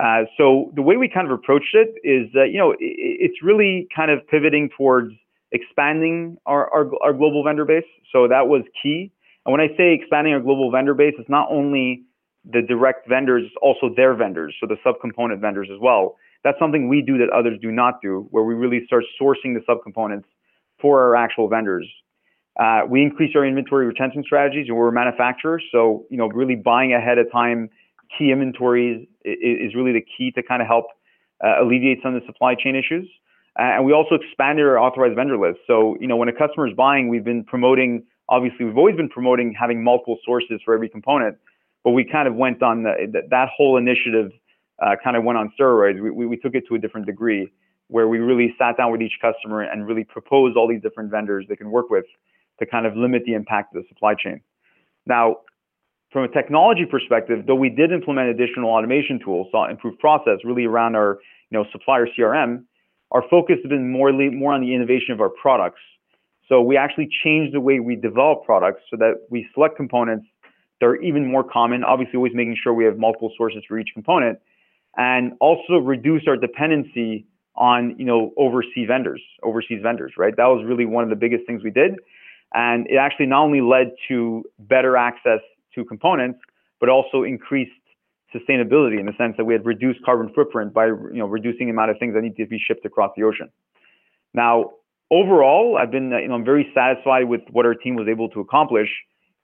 Speaker 6: Uh, so the way we kind of approached it is that you know it, it's really kind of pivoting towards expanding our, our, our global vendor base. So that was key. And when I say expanding our global vendor base, it's not only the direct vendors, also their vendors, so the subcomponent vendors as well. That's something we do that others do not do, where we really start sourcing the subcomponents for our actual vendors. Uh, we increase our inventory retention strategies, and we're a manufacturer, so you know, really buying ahead of time key inventories is, is really the key to kind of help uh, alleviate some of the supply chain issues. Uh, and we also expanded our authorized vendor list. So you know, when a customer is buying, we've been promoting. Obviously, we've always been promoting having multiple sources for every component but we kind of went on the, that whole initiative uh, kind of went on steroids. We, we, we, took it to a different degree where we really sat down with each customer and really proposed all these different vendors they can work with to kind of limit the impact of the supply chain. Now, from a technology perspective, though we did implement additional automation tools to improve process really around our you know, supplier CRM, our focus has been more, more on the innovation of our products. So we actually changed the way we develop products so that we select components they're even more common. Obviously, always making sure we have multiple sources for each component, and also reduce our dependency on you know overseas vendors, overseas vendors. Right, that was really one of the biggest things we did, and it actually not only led to better access to components, but also increased sustainability in the sense that we had reduced carbon footprint by you know reducing the amount of things that need to be shipped across the ocean. Now, overall, I've been you know I'm very satisfied with what our team was able to accomplish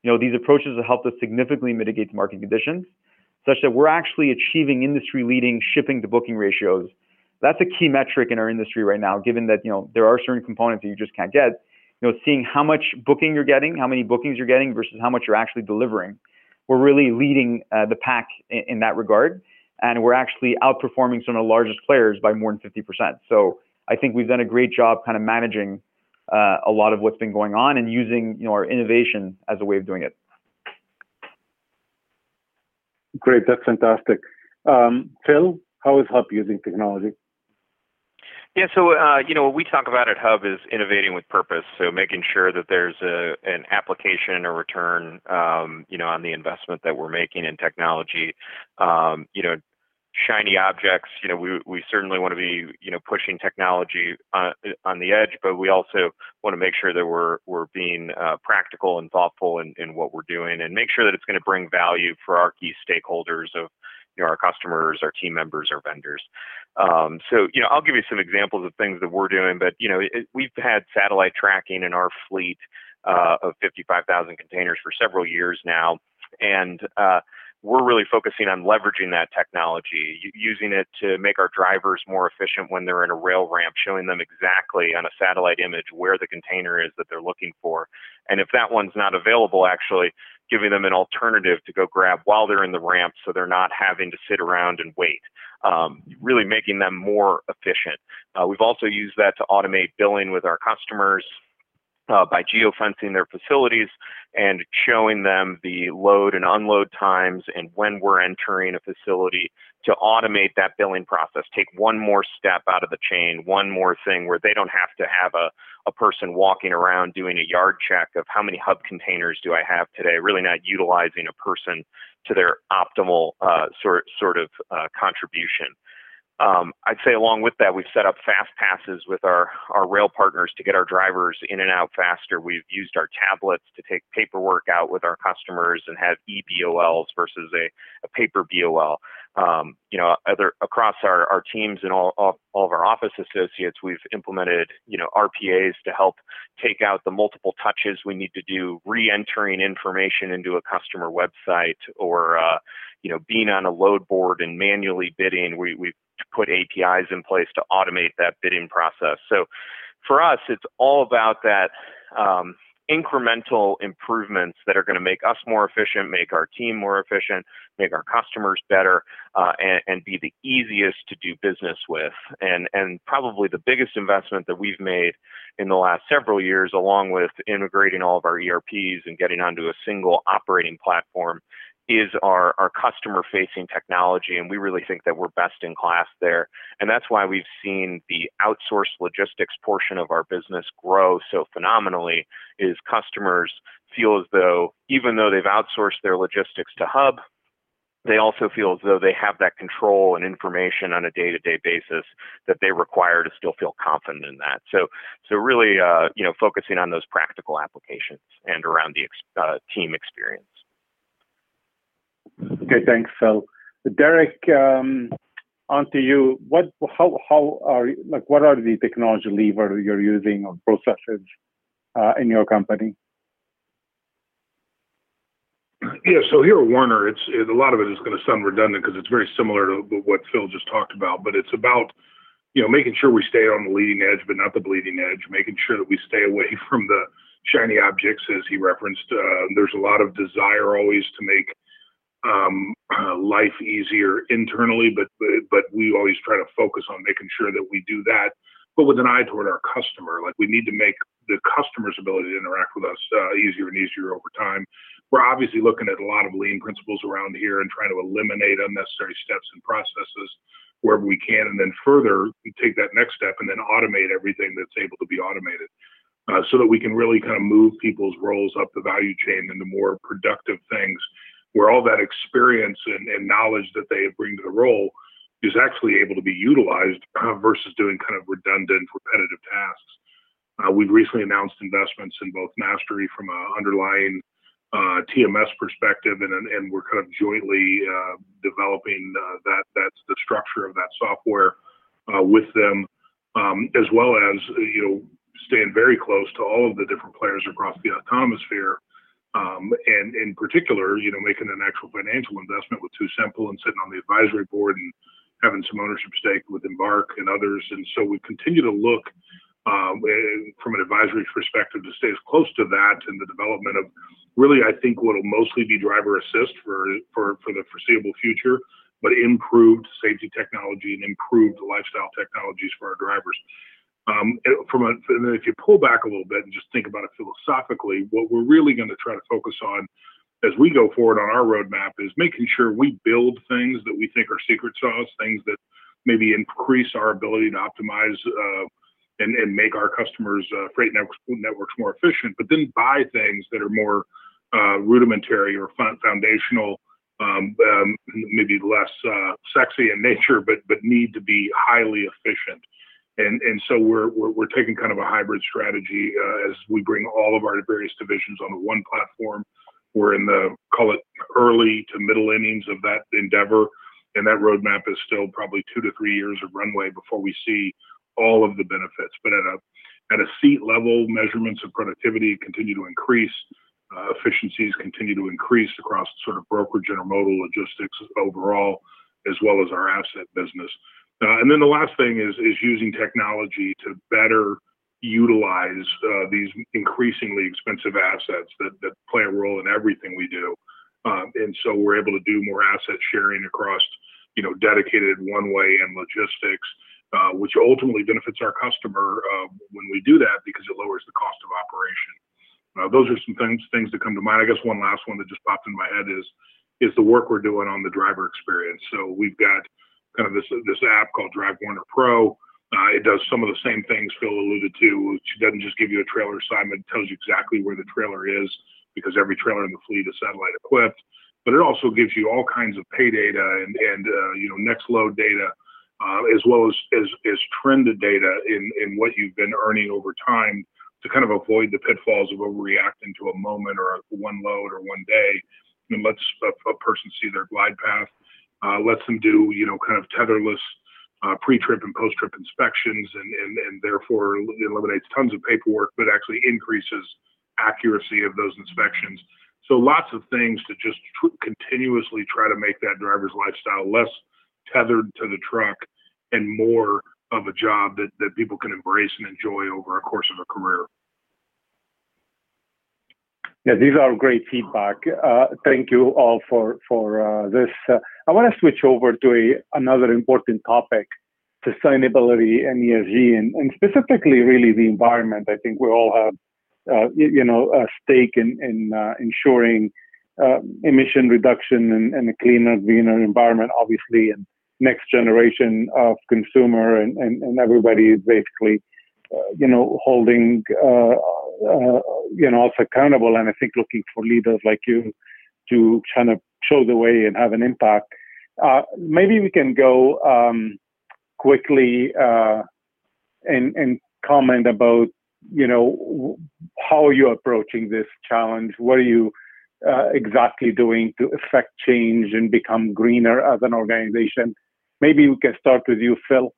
Speaker 6: you know, these approaches have helped us significantly mitigate the market conditions, such that we're actually achieving industry-leading shipping to booking ratios. That's a key metric in our industry right now, given that you know there are certain components that you just can't get. You know, seeing how much booking you're getting, how many bookings you're getting versus how much you're actually delivering. We're really leading uh, the pack in, in that regard, and we're actually outperforming some of the largest players by more than 50%. So I think we've done a great job kind of managing uh, a lot of what's been going on and using you know our innovation as a way of doing it.
Speaker 3: Great, that's fantastic. Um, Phil, how is Hub using technology?
Speaker 4: Yeah, so uh, you know what we talk about at Hub is innovating with purpose. So making sure that there's a, an application and a return, um, you know, on the investment that we're making in technology. Um, you know, shiny objects. You know, we we certainly want to be you know pushing technology on, on the edge, but we also want to make sure that we're we're being uh, practical and thoughtful in, in what we're doing, and make sure that it's going to bring value for our key stakeholders of you know our customers, our team members, our vendors. Um, so you know, I'll give you some examples of things that we're doing, but you know, it, we've had satellite tracking in our fleet uh, of 55,000 containers for several years now, and uh, we're really focusing on leveraging that technology, using it to make our drivers more efficient when they're in a rail ramp, showing them exactly on a satellite image where the container is that they're looking for. And if that one's not available, actually giving them an alternative to go grab while they're in the ramp so they're not having to sit around and wait. Um, really making them more efficient. Uh, we've also used that to automate billing with our customers, uh, by geofencing their facilities and showing them the load and unload times and when we're entering a facility to automate that billing process, take one more step out of the chain, one more thing where they don't have to have a, a person walking around doing a yard check of how many hub containers do I have today, really not utilizing a person to their optimal uh, sort, sort of uh, contribution. Um, I'd say along with that, we've set up fast passes with our, our rail partners to get our drivers in and out faster. We've used our tablets to take paperwork out with our customers and have e-BOLs versus a, a paper BOL. Um, you know, other across our, our teams and all, all, all of our office associates, we've implemented, you know, RPAs to help take out the multiple touches we need to do, re-entering information into a customer website or, uh, you know, being on a load board and manually bidding. We, we've put APIs in place to automate that bidding process. So for us, it's all about that um, incremental improvements that are going to make us more efficient, make our team more efficient, make our customers better, uh, and, and, be the easiest to do business with. And, and probably the biggest investment that we've made in the last several years, along with integrating all of our ERPs and getting onto a single operating platform, is our, our customer facing technology. And we really think that we're best in class there. And that's why we've seen the outsourced logistics portion of our business grow so phenomenally is customers feel as though even though they've outsourced their logistics to Hub, they also feel as though they have that control and information on a day-to-day basis that they require to still feel confident in that. So, so really, uh, you know, focusing on those practical applications and around the ex- uh, team experience.
Speaker 3: Okay, thanks, Phil. Derek, um, on to you. What, how, how are like, what are the technology levers you're using or processes uh, in your company?
Speaker 5: Yeah, so here at Werner, it's it, a lot of it is going to sound redundant because it's very similar to what Phil just talked about, but it's about you know making sure we stay on the leading edge, but not the bleeding edge. Making sure that we stay away from the shiny objects, as he referenced. Uh, there's a lot of desire always to make um, uh, life easier internally, but but we always try to focus on making sure that we do that, but with an eye toward our customer. Like we need to make the customer's ability to interact with us uh, easier and easier over time. We're obviously looking at a lot of lean principles around here and trying to eliminate unnecessary steps and processes wherever we can, and then further take that next step and then automate everything that's able to be automated. Uh, so that we can really kind of move people's roles up the value chain into more productive things where all that experience and, and knowledge that they bring to the role is actually able to be utilized uh, versus doing kind of redundant, repetitive tasks. Uh, we've recently announced investments in both Mastery from an underlying uh, TMS perspective, and and we're kind of jointly uh, developing uh, that that's the structure of that software uh, with them, um, as well as you know staying very close to all of the different players across the autonomous sphere um, and in particular, you know, making an actual financial investment with Too Simple and sitting on the advisory board and having some ownership stake with Embark and others. And so we continue to look um, from an advisory perspective to stay as close to that and the development of really, I think, what will mostly be driver assist for, for, for the foreseeable future, but improved safety technology and improved lifestyle technologies for our drivers. Um, from a, and if you pull back a little bit and just think about it philosophically, what we're really going to try to focus on as we go forward on our roadmap is making sure we build things that we think are secret sauce, things that maybe increase our ability to optimize uh, and, and make our customers' uh, freight networks, more efficient, but then buy things that are more uh, rudimentary or foundational, um, um, maybe less uh, sexy in nature, but but need to be highly efficient and and so we're we're, we're taking kind of a hybrid strategy uh, as we bring all of our various divisions onto one platform. We're in the call it early to middle innings of that endeavor, and that roadmap is still probably two to three years of runway before we see all of the benefits. But at a at a seat level, measurements of productivity continue to increase. uh, efficiencies continue to increase across sort of brokerage intermodal logistics overall, as well as our asset business. Uh, and then the last thing is is using technology to better utilize uh, these increasingly expensive assets that, that play a role in everything we do. Um, and so we're able to do more asset sharing across, you know, dedicated one-way and logistics, uh, which ultimately benefits our customer uh, when we do that because it lowers the cost of operation. Uh, those are some things things that come to mind. I guess one last one that just popped in my head is is the work we're doing on the driver experience. So we've got kind of this this app called Drive Werner Pro. Uh, it does some of the same things Phil alluded to. Which doesn't just give you a trailer assignment; it tells you exactly where the trailer is because every trailer in the fleet is satellite equipped. But it also gives you all kinds of pay data and and uh, you know next load data, uh, as well as, as as trended data in in what you've been earning over time to kind of avoid the pitfalls of overreacting to a moment or a one load or one day and lets a, a person see their glide path, uh, lets them do, you know, kind of tetherless uh, pre-trip and post-trip inspections, and, and, and therefore eliminates tons of paperwork, but actually increases accuracy of those inspections. So lots of things to just tr- continuously try to make that driver's lifestyle less tethered to the truck and more of a job that, that people can embrace and enjoy over a course of a career.
Speaker 3: Yeah, these are great feedback. Uh, thank you all for for uh, this. Uh, I want to switch over to a, another important topic: sustainability and ESG, and, and specifically, really the environment. I think we all have, uh, you, know, a stake in in uh, ensuring uh, emission reduction and, and, a cleaner, greener environment. Obviously, and next generation of consumer and and, and everybody is basically, you know, holding uh, you know, also accountable. And I think looking for leaders like you to kind of show the way and have an impact. Uh, maybe we can go um, quickly uh, and, and comment about, you know, how are approaching this challenge? What are you uh, exactly doing to affect change and become greener as an organization? Maybe we can start with you, Phil.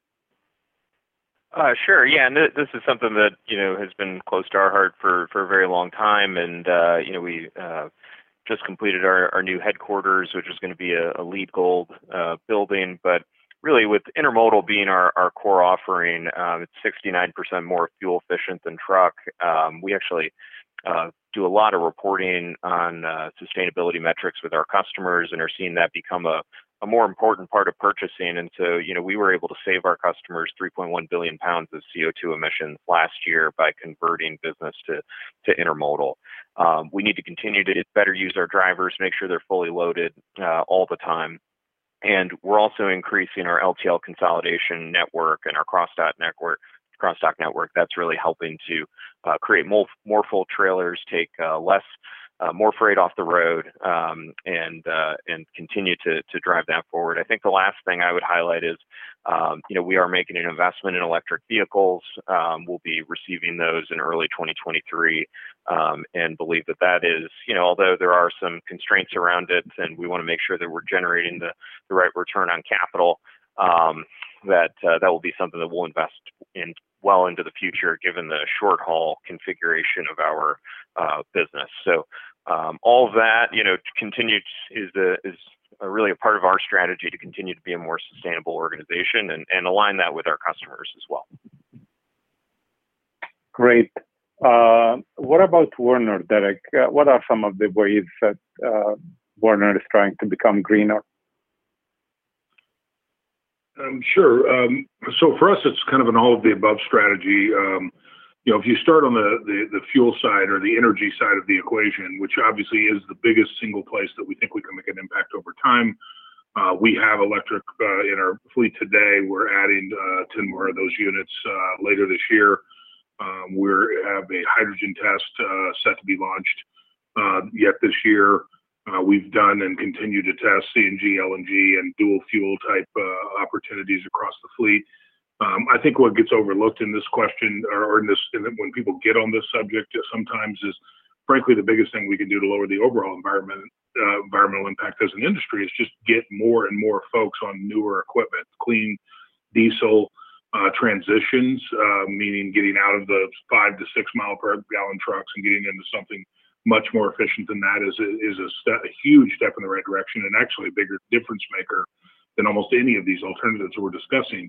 Speaker 4: Uh, sure. Yeah, and th- this is something that you know has been close to our heart for for a very long time, and uh, you know we uh, just completed our, our new headquarters, which is going to be a, a LEED Gold uh, building. But really, with intermodal being our, our core offering, um, it's 69% more fuel efficient than truck. Um, we actually uh, do a lot of reporting on uh, sustainability metrics with our customers and are seeing that become a, a more important part of purchasing. And so, you know, we were able to save our customers 3.1 billion pounds of CO2 emissions last year by converting business to, to intermodal. Um, we need to continue to better use our drivers, make sure they're fully loaded uh, all the time. And we're also increasing our LTL consolidation network and our cross-dock network. Cross-dock network that's really helping to uh, create more, more full trailers, take uh, less uh, more freight off the road um, and uh, and continue to to drive that forward. I think the last thing I would highlight is, um, you know, we are making an investment in electric vehicles. Um, we'll be receiving those in early 2023, um, and believe that that is, you know, although there are some constraints around it, and we want to make sure that we're generating the the right return on capital. Um, that uh, that will be something that we'll invest in well into the future, given the short haul configuration of our uh, business. So um, all that, you know, continues is the is a really a part of our strategy to continue to be a more sustainable organization and, and align that with our customers as well.
Speaker 3: Great. Uh, what about Werner, Derek? Uh, what are some of the ways that uh, Werner is trying to become greener?
Speaker 5: Um, sure. Um, so for us, it's kind of an all of the above strategy. Um, you know, if you start on the, the, the fuel side or the energy side of the equation, which obviously is the biggest single place that we think we can make an impact over time, uh, we have electric uh, in our fleet today. We're adding uh, 10 more of those units uh, later this year. Um, we have a hydrogen test uh, set to be launched uh, yet this year. we've done and continue to test CNG, LNG, and dual fuel type opportunities across the fleet. Um, I think what gets overlooked in this question, or in this, in the, when people get on this subject, sometimes is, frankly, the biggest thing we can do to lower the overall environment, uh, environmental impact as an industry is just get more and more folks on newer equipment, clean diesel uh, transitions, uh, meaning getting out of the five to six mile per gallon trucks and getting into something much more efficient than that is is a, a huge step in the right direction and actually a bigger difference maker than almost any of these alternatives we're discussing.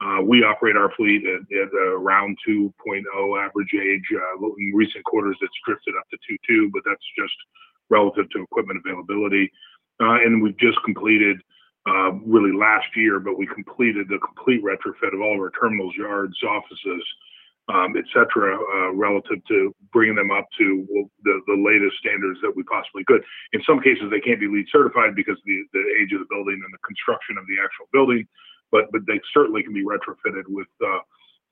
Speaker 5: Uh, we operate our fleet at, at around 2.0 average age. Uh, in recent quarters, it's drifted up to 2.2, but that's just relative to equipment availability. Uh, and we've just completed, uh, really last year, but we completed the complete retrofit of all of our terminals, yards, offices, um, et cetera, uh, relative to bringing them up to the, the latest standards that we possibly could. In some cases, they can't be LEED certified because of the, the age of the building and the construction of the actual building, but but they certainly can be retrofitted with uh,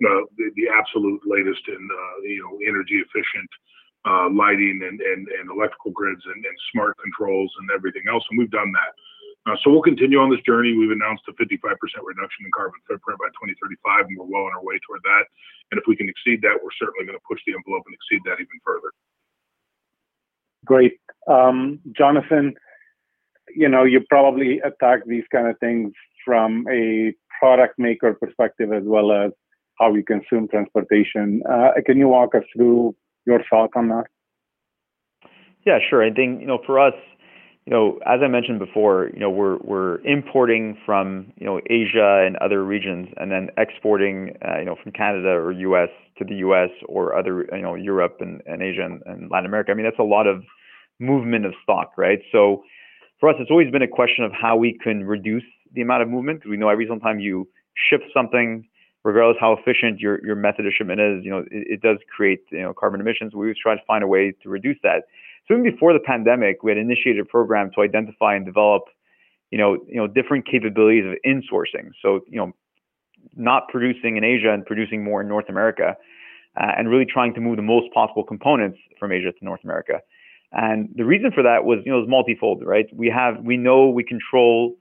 Speaker 5: the, the, absolute latest in uh, you know energy efficient uh, lighting and, and, and electrical grids and, and smart controls and everything else, and we've done that. Uh, so we'll continue on this journey. We've announced a 55% reduction in carbon footprint by 2035, and we're well on our way toward that. And if we can exceed that, we're certainly going to push the envelope and exceed that even further.
Speaker 3: Great. Um, Jonathan, you know, you probably attack these kind of things from a product maker perspective as well as how we consume transportation. Uh, can you walk us through your thoughts on that?
Speaker 6: Yeah, sure. I think, you know, for us, you know, as I mentioned before, you know, we're we're importing from you know Asia and other regions, and then exporting, uh, you know, from Canada or U.S. to the U.S. or other, you know, Europe and, and Asia and, and Latin America. I mean, that's a lot of movement of stock, right? So for us, it's always been a question of how we can reduce the amount of movement we know every single time you ship something, regardless how efficient your your method of shipment is, you know, it, it does create you know carbon emissions. We always try to find a way to reduce that. So even before the pandemic, we had initiated a program to identify and develop, you know, you know, different capabilities of insourcing. So, you know, not producing in Asia and producing more in North America, uh, and really trying to move the most possible components from Asia to North America. And the reason for that was, you know, it was multifold, right? We have, we know we control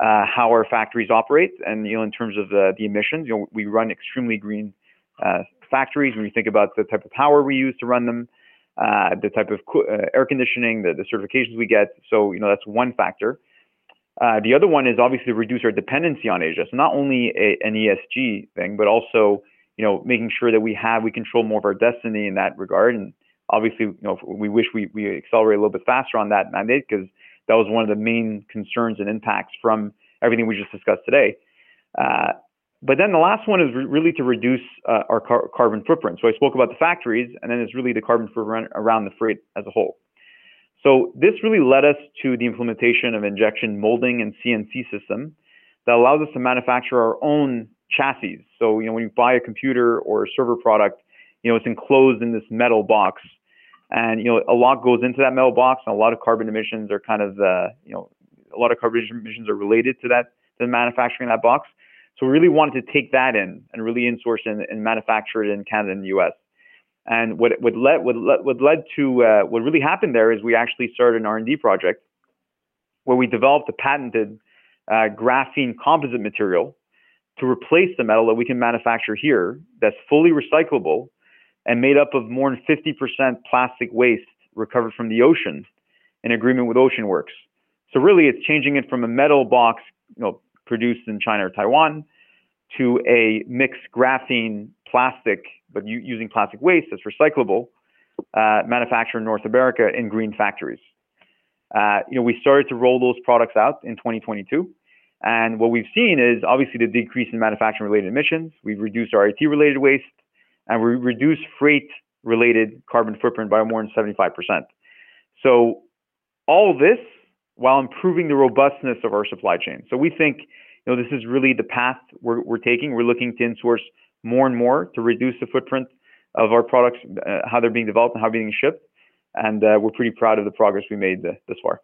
Speaker 6: uh, how our factories operate, and you know, in terms of the, the emissions, you know, we run extremely green uh, factories. When you think about the type of power we use to run them, uh, the type of uh, air conditioning, the, the certifications we get. So, you know, that's one factor. Uh, the other one is obviously reduce our dependency on Asia. So not only a, an ESG thing, but also, you know, making sure that we have, we control more of our destiny in that regard. And obviously, you know, we wish we, we accelerate a little bit faster on that mandate because that was one of the main concerns and impacts from everything we just discussed today. Uh, but then the last one is re- really to reduce uh, our car- carbon footprint. So I spoke about the factories, and then it's really the carbon footprint around the freight as a whole. So this really led us to the implementation of injection molding and CNC system that allows us to manufacture our own chassis. So you know when you buy a computer or a server product, you know it's enclosed in this metal box, and you know a lot goes into that metal box, and a lot of carbon emissions are kind of uh, you know a lot of carbon emissions are related to that to the manufacturing of that box. So we really wanted to take that in and really insource and, and manufacture it in Canada and the US. And what what led what led, what led to uh, what really happened there is we actually started an R&D project where we developed a patented uh, graphene composite material to replace the metal that we can manufacture here that's fully recyclable and made up of more than 50% plastic waste recovered from the ocean in agreement with OceanWorks. So really it's changing it from a metal box, you know, produced in China or Taiwan to a mixed graphene plastic, but using plastic waste that's recyclable, uh, manufactured in North America in green factories. Uh, you know, we started to roll those products out in 2022. And what we've seen is obviously the decrease in manufacturing related emissions. We've reduced our IT related waste and we reduce freight related carbon footprint by more than 75%. So all this while improving the robustness of our supply chain. So we think you know this is really the path we're, we're taking. We're looking to insource more and more to reduce the footprint of our products, uh, how they're being developed and how they're being shipped. And uh, we're pretty proud of the progress we made uh, this far.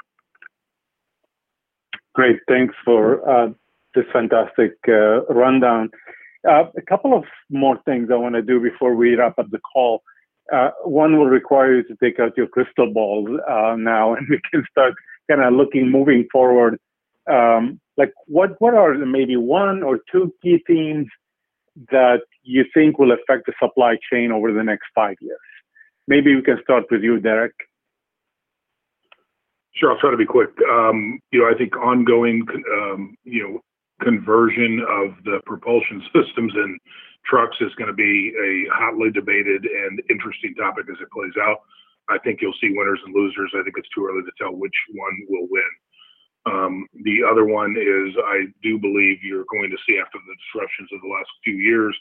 Speaker 3: Great, thanks for uh, this fantastic uh, rundown. Uh, a couple of more things I want to do before we wrap up the call. one will require you to take out your crystal ball now, and we can start kind of looking moving forward, um, like what what are maybe one or two key themes that you think will affect the supply chain over the next five years? Maybe we can start with you, Derek.
Speaker 5: Sure, I'll try to be quick. Um, you know, I think ongoing, um, you know, conversion of the propulsion systems in trucks is going to be a hotly debated and interesting topic as it plays out. I think you'll see winners and losers. I think it's too early to tell which one will win. Um, the other one is I do believe you're going to see after the disruptions of the last few years,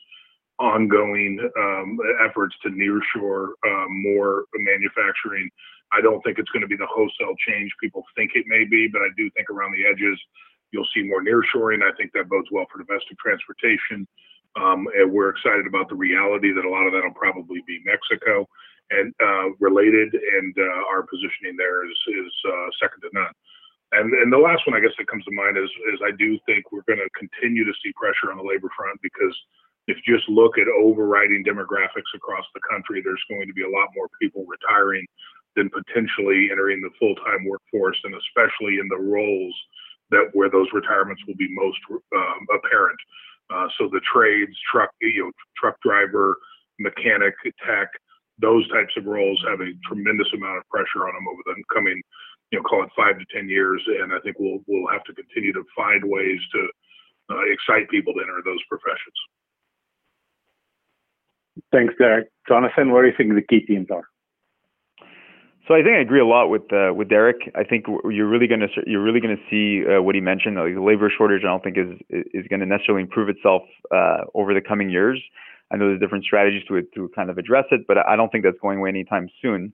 Speaker 5: ongoing um, efforts to nearshore uh, more manufacturing. I don't think it's going to be the wholesale change people think it may be, but I do think around the edges you'll see more nearshoring. I think that bodes well for domestic transportation. Um, and we're excited about the reality that a lot of that will probably be Mexico and uh, related, and uh, our positioning there is is uh, second to none. And and the last one I guess that comes to mind is is I do think we're going to continue to see pressure on the labor front because if you just look at overriding demographics across the country, there's going to be a lot more people retiring than potentially entering the full-time workforce, and especially in the roles that where those retirements will be most um, apparent. Uh, so the trades, truck, you know, truck driver, mechanic, tech, those types of roles have a tremendous amount of pressure on them over the coming, you know, call it five to ten years. And I think we'll we'll have to continue to find ways to uh, excite people to enter those professions.
Speaker 3: Thanks, Derek. Jonathan, what do you think the key themes are?
Speaker 6: So I think I agree a lot with uh, with Derek. I think you're really going to you're really going to see uh, what he mentioned. Like the labor shortage, I don't think is is going to necessarily improve itself uh, over the coming years. I know there's different strategies to to kind of address it, but I don't think that's going away anytime soon.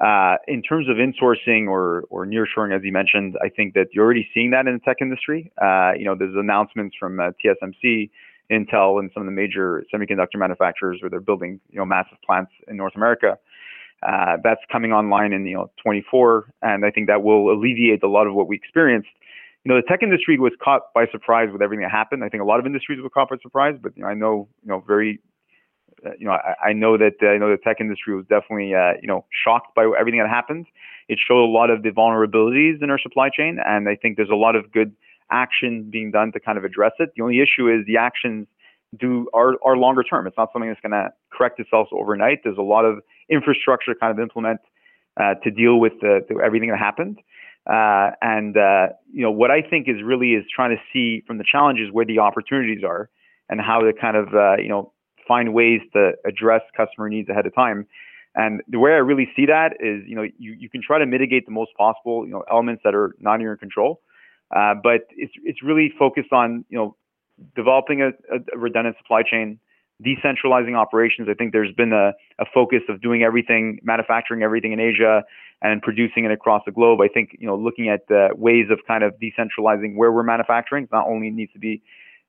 Speaker 6: Uh, in terms of insourcing or or nearshoring, as you mentioned, I think that you're already seeing that in the tech industry. Uh, you know, there's announcements from uh, TSMC, Intel, and some of the major semiconductor manufacturers where they're building you know massive plants in North America. Uh, that's coming online in you know 24, and I think that will alleviate a lot of what we experienced. You know, the tech industry was caught by surprise with everything that happened. I think a lot of industries were caught by surprise, but you know, I know you know very, uh, you know, I, I, know that uh, I know the tech industry was definitely uh, you know shocked by everything that happened. It showed a lot of the vulnerabilities in our supply chain, and I think there's a lot of good action being done to kind of address it. The only issue is the actions do are, are longer term. It's not something that's going to correct itself overnight. There's a lot of infrastructure kind of implement uh, to deal with the, the, everything that happened. Uh, and uh, you know what I think is really is trying to see from the challenges where the opportunities are and how to kind of uh, you know find ways to address customer needs ahead of time. And the way I really see that is you know you, you can try to mitigate the most possible you know elements that are not in your control, uh, but it's it's really focused on you know developing a, a redundant supply chain, decentralizing operations. I think there's been a, a focus of doing everything, manufacturing everything in Asia and producing it across the globe. I think, you know, looking at uh, ways of kind of decentralizing where we're manufacturing, not only needs to be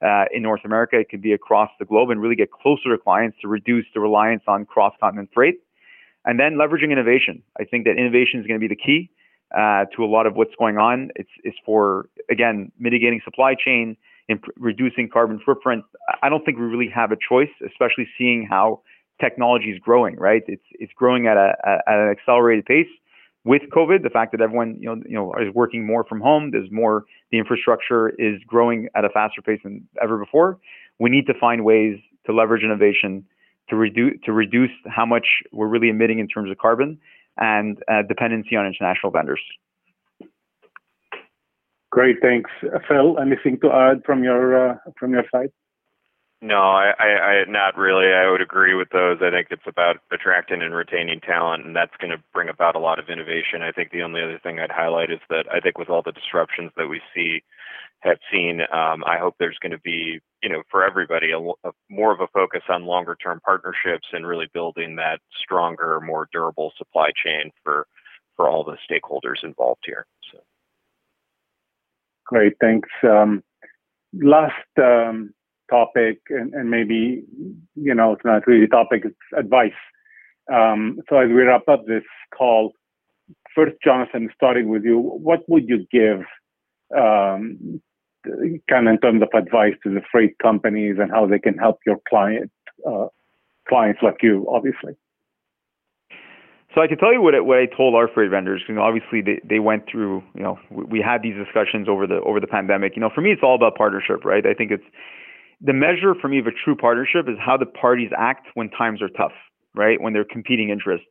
Speaker 6: uh, in North America, it can be across the globe and really get closer to clients to reduce the reliance on cross-continent freight. And then leveraging innovation. I think that innovation is going to be the key uh, to a lot of what's going on. It's, it's for, again, mitigating supply chain, in reducing carbon footprint, I don't think we really have a choice, especially seeing how technology is growing. Right, it's it's growing at a at an accelerated pace. With COVID, the fact that everyone you know you know is working more from home, there's more the infrastructure is growing at a faster pace than ever before. We need to find ways to leverage innovation to reduce to reduce how much we're really emitting in terms of carbon and uh, dependency on international vendors.
Speaker 3: Great, thanks. Phil, anything to add from your uh, from your side?
Speaker 4: No, not really. I would agree with those. I think it's about attracting and retaining talent, and that's going to bring about a lot of innovation. I think the only other thing I'd highlight is that I think with all the disruptions that we see, have seen, um, I hope there's going to be, you know, for everybody, more of a focus on longer term partnerships and really building that stronger, more durable supply chain for for all the stakeholders involved here.
Speaker 3: Great, thanks. Um, last um, topic, and, and, maybe, you know, it's not really a topic, it's advice. Um, so as we wrap up this call, first, Jonathan, starting with you, what would you give um, kind of in terms of advice to the freight companies and how they can help your client, uh, clients like you, obviously?
Speaker 6: So I can tell you what, I, what I told our freight vendors. You know, obviously they, they went through. You know, we had these discussions over the over the pandemic. You know, for me, it's all about partnership, right? I think it's the measure for me of a true partnership is how the parties act when times are tough, right? When they're competing interests.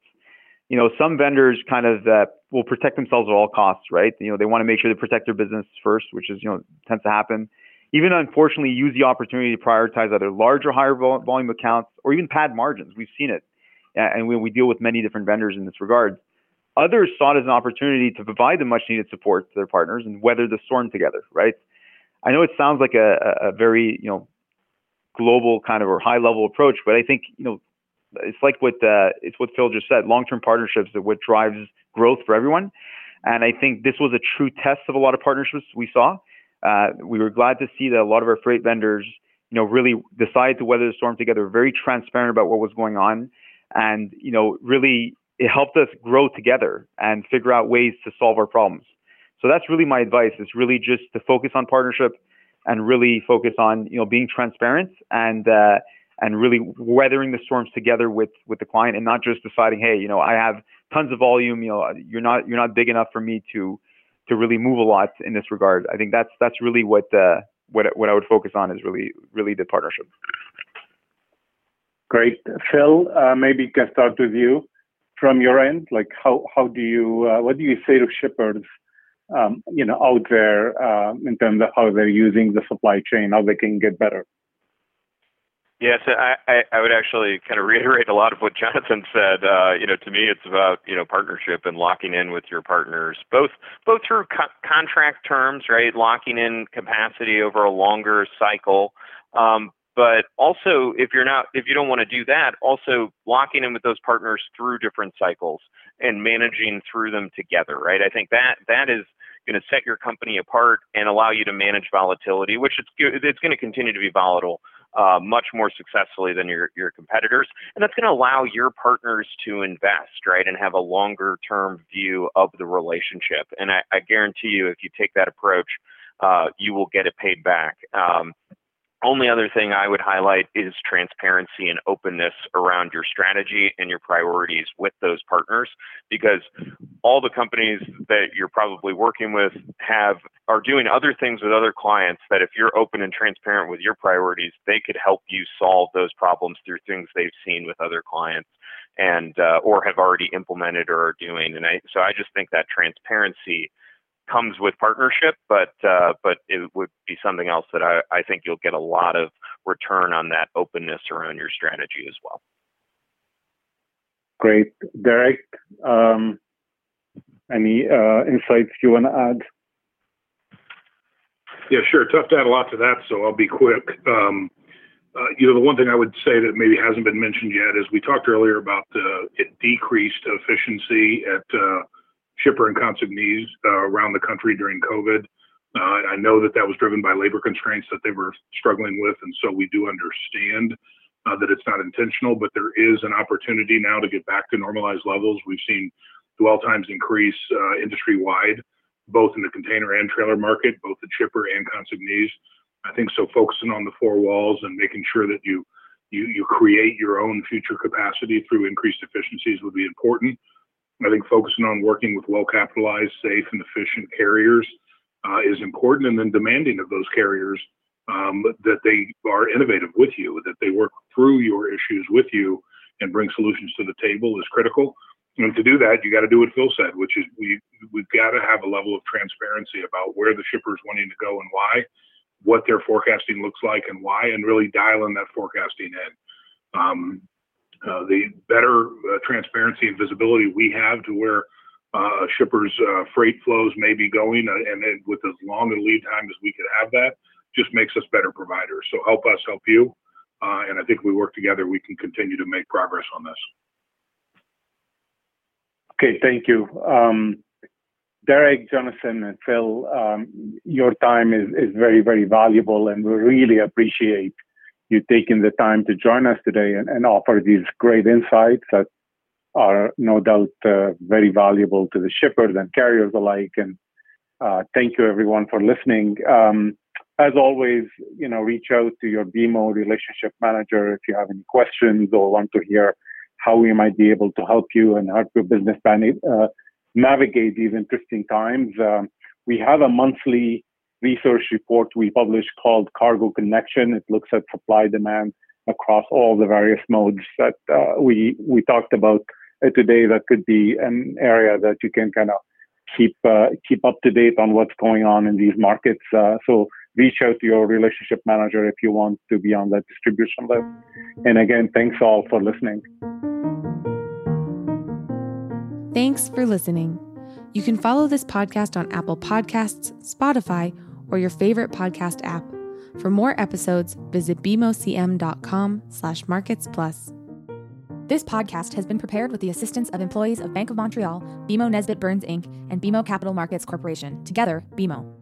Speaker 6: You know, some vendors kind of uh, will protect themselves at all costs, right? You know, they want to make sure they protect their business first, which is you know tends to happen. Even unfortunately, use the opportunity to prioritize either larger, higher volume accounts or even pad margins. We've seen it and we, we deal with many different vendors in this regard. Others saw it as an opportunity to provide the much needed support to their partners and weather the storm together, right? I know it sounds like a, a very, you know, global kind of or high level approach, but I think, you know, it's like what uh, it's what Phil just said. Long term partnerships are what drives growth for everyone, and I think this was a true test of a lot of partnerships we saw. Uh, we were glad to see that a lot of our freight vendors, you know, really decided to weather the storm together, very transparent about what was going on, and you know, really it helped us grow together and figure out ways to solve our problems. So that's really my advice. Is really just to focus on partnership and really focus on you know being transparent and uh, and really weathering the storms together with with the client and not just deciding hey you know I have tons of volume you know you're not you're not big enough for me to to really move a lot in this regard. I think that's that's really what uh, what what I would focus on is really really the partnership.
Speaker 3: Great, Phil. Uh, maybe can start with you from your end. Like how do you uh, what do you say to shippers um, you know, out there uh, in terms of how they're using the supply chain, how they can get better.
Speaker 4: Yes, I, would actually kind of reiterate a lot of what Jonathan said. You know, to me, it's about you know partnership and locking in with your partners, both both through co- contract terms, right, locking in capacity over a longer cycle, um, but also if you're not if you don't want to do that, also locking in with those partners through different cycles and managing through them together, right? I think that that is going to set your company apart and allow you to manage volatility, which it's it's going to continue to be volatile uh, much more successfully than your your competitors, and that's going to allow your partners to invest, right, and have a longer term view of the relationship. And I, I guarantee you, if you take that approach, uh, you will get it paid back. Um, only other thing I would highlight is transparency and openness around your strategy and your priorities with those partners because all the companies that you're probably working with have are doing other things with other clients that if you're open and transparent with your priorities they could help you solve those problems through things they've seen with other clients and uh, or have already implemented or are doing. And I so I just think that transparency comes with partnership, but uh, but it would be something else that I, I think you'll get a lot of return on that openness around your strategy as well.
Speaker 3: Great, Derek. Um, any uh, insights you want to add?
Speaker 5: Yeah, sure. Tough to add a lot to that, so I'll be quick. Um, uh, you know, the one thing I would say that maybe hasn't been mentioned yet is we talked earlier about the decreased efficiency at uh, shipper and consignees uh, around the country during COVID. Uh, I know that that was driven by labor constraints that they were struggling with, and so we do understand uh, that it's not intentional, but there is an opportunity now to get back to normalized levels. We've seen dwell times increase industry wide, both in the container and trailer market, both the shipper and consignees. I think so. Focusing on the four walls and making sure that you you you create your own future capacity through increased efficiencies would be important. I think focusing on working with well capitalized, safe, and efficient carriers uh, is important, and then demanding of those carriers um, that they are innovative with you, that they work through your issues with you and bring solutions to the table is critical. And to do that, you got to do what Phil said, which is we we've got to have a level of transparency about where the shipper is wanting to go and why, what their forecasting looks like and why, and really dial in that forecasting in. Um, uh, the better uh, transparency and visibility we have to where uh, shippers' uh, freight flows may be going, uh, and with as long a lead time as we could have that, just makes us better providers. So help us help you, and I think we work together. We can continue to make progress on this.
Speaker 3: Okay, thank you. Um, Derek, Jonathan, and Phil, um, your time is, is very, very valuable, and we really appreciate you taking the time to join us today and, and offer these great insights that are no doubt uh, very valuable to the shippers and carriers alike. And uh, thank you everyone for listening. Um, as always, you know, reach out to your BMO relationship manager if you have any questions or want to hear how we might be able to help you and help your business plan, uh, navigate these interesting times. Um, we have a monthly research report we published called Cargo Connection. It looks at supply demand across all the various modes that uh, we we talked about today. That could be an area that you can kind of keep uh, keep up to date on what's going on in these markets. Uh, so reach out to your relationship manager if you want to be on that distribution list. And again, thanks all for listening.
Speaker 1: Thanks for listening. You can follow this podcast on Apple Podcasts, Spotify, or your favorite podcast app. For more episodes, visit bmocm.com slash markets plus.
Speaker 8: This podcast has been prepared with the assistance of employees of Bank of Montreal, BMO Nesbitt Burns Inc., and BMO Capital Markets Corporation, together, BMO.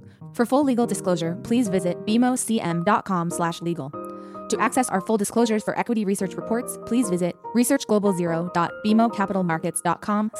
Speaker 8: For full legal disclosure, please visit bmocm.com/legal. To access our full disclosures for equity research reports, please visit researchglobalzero.bmocapitalmarkets.com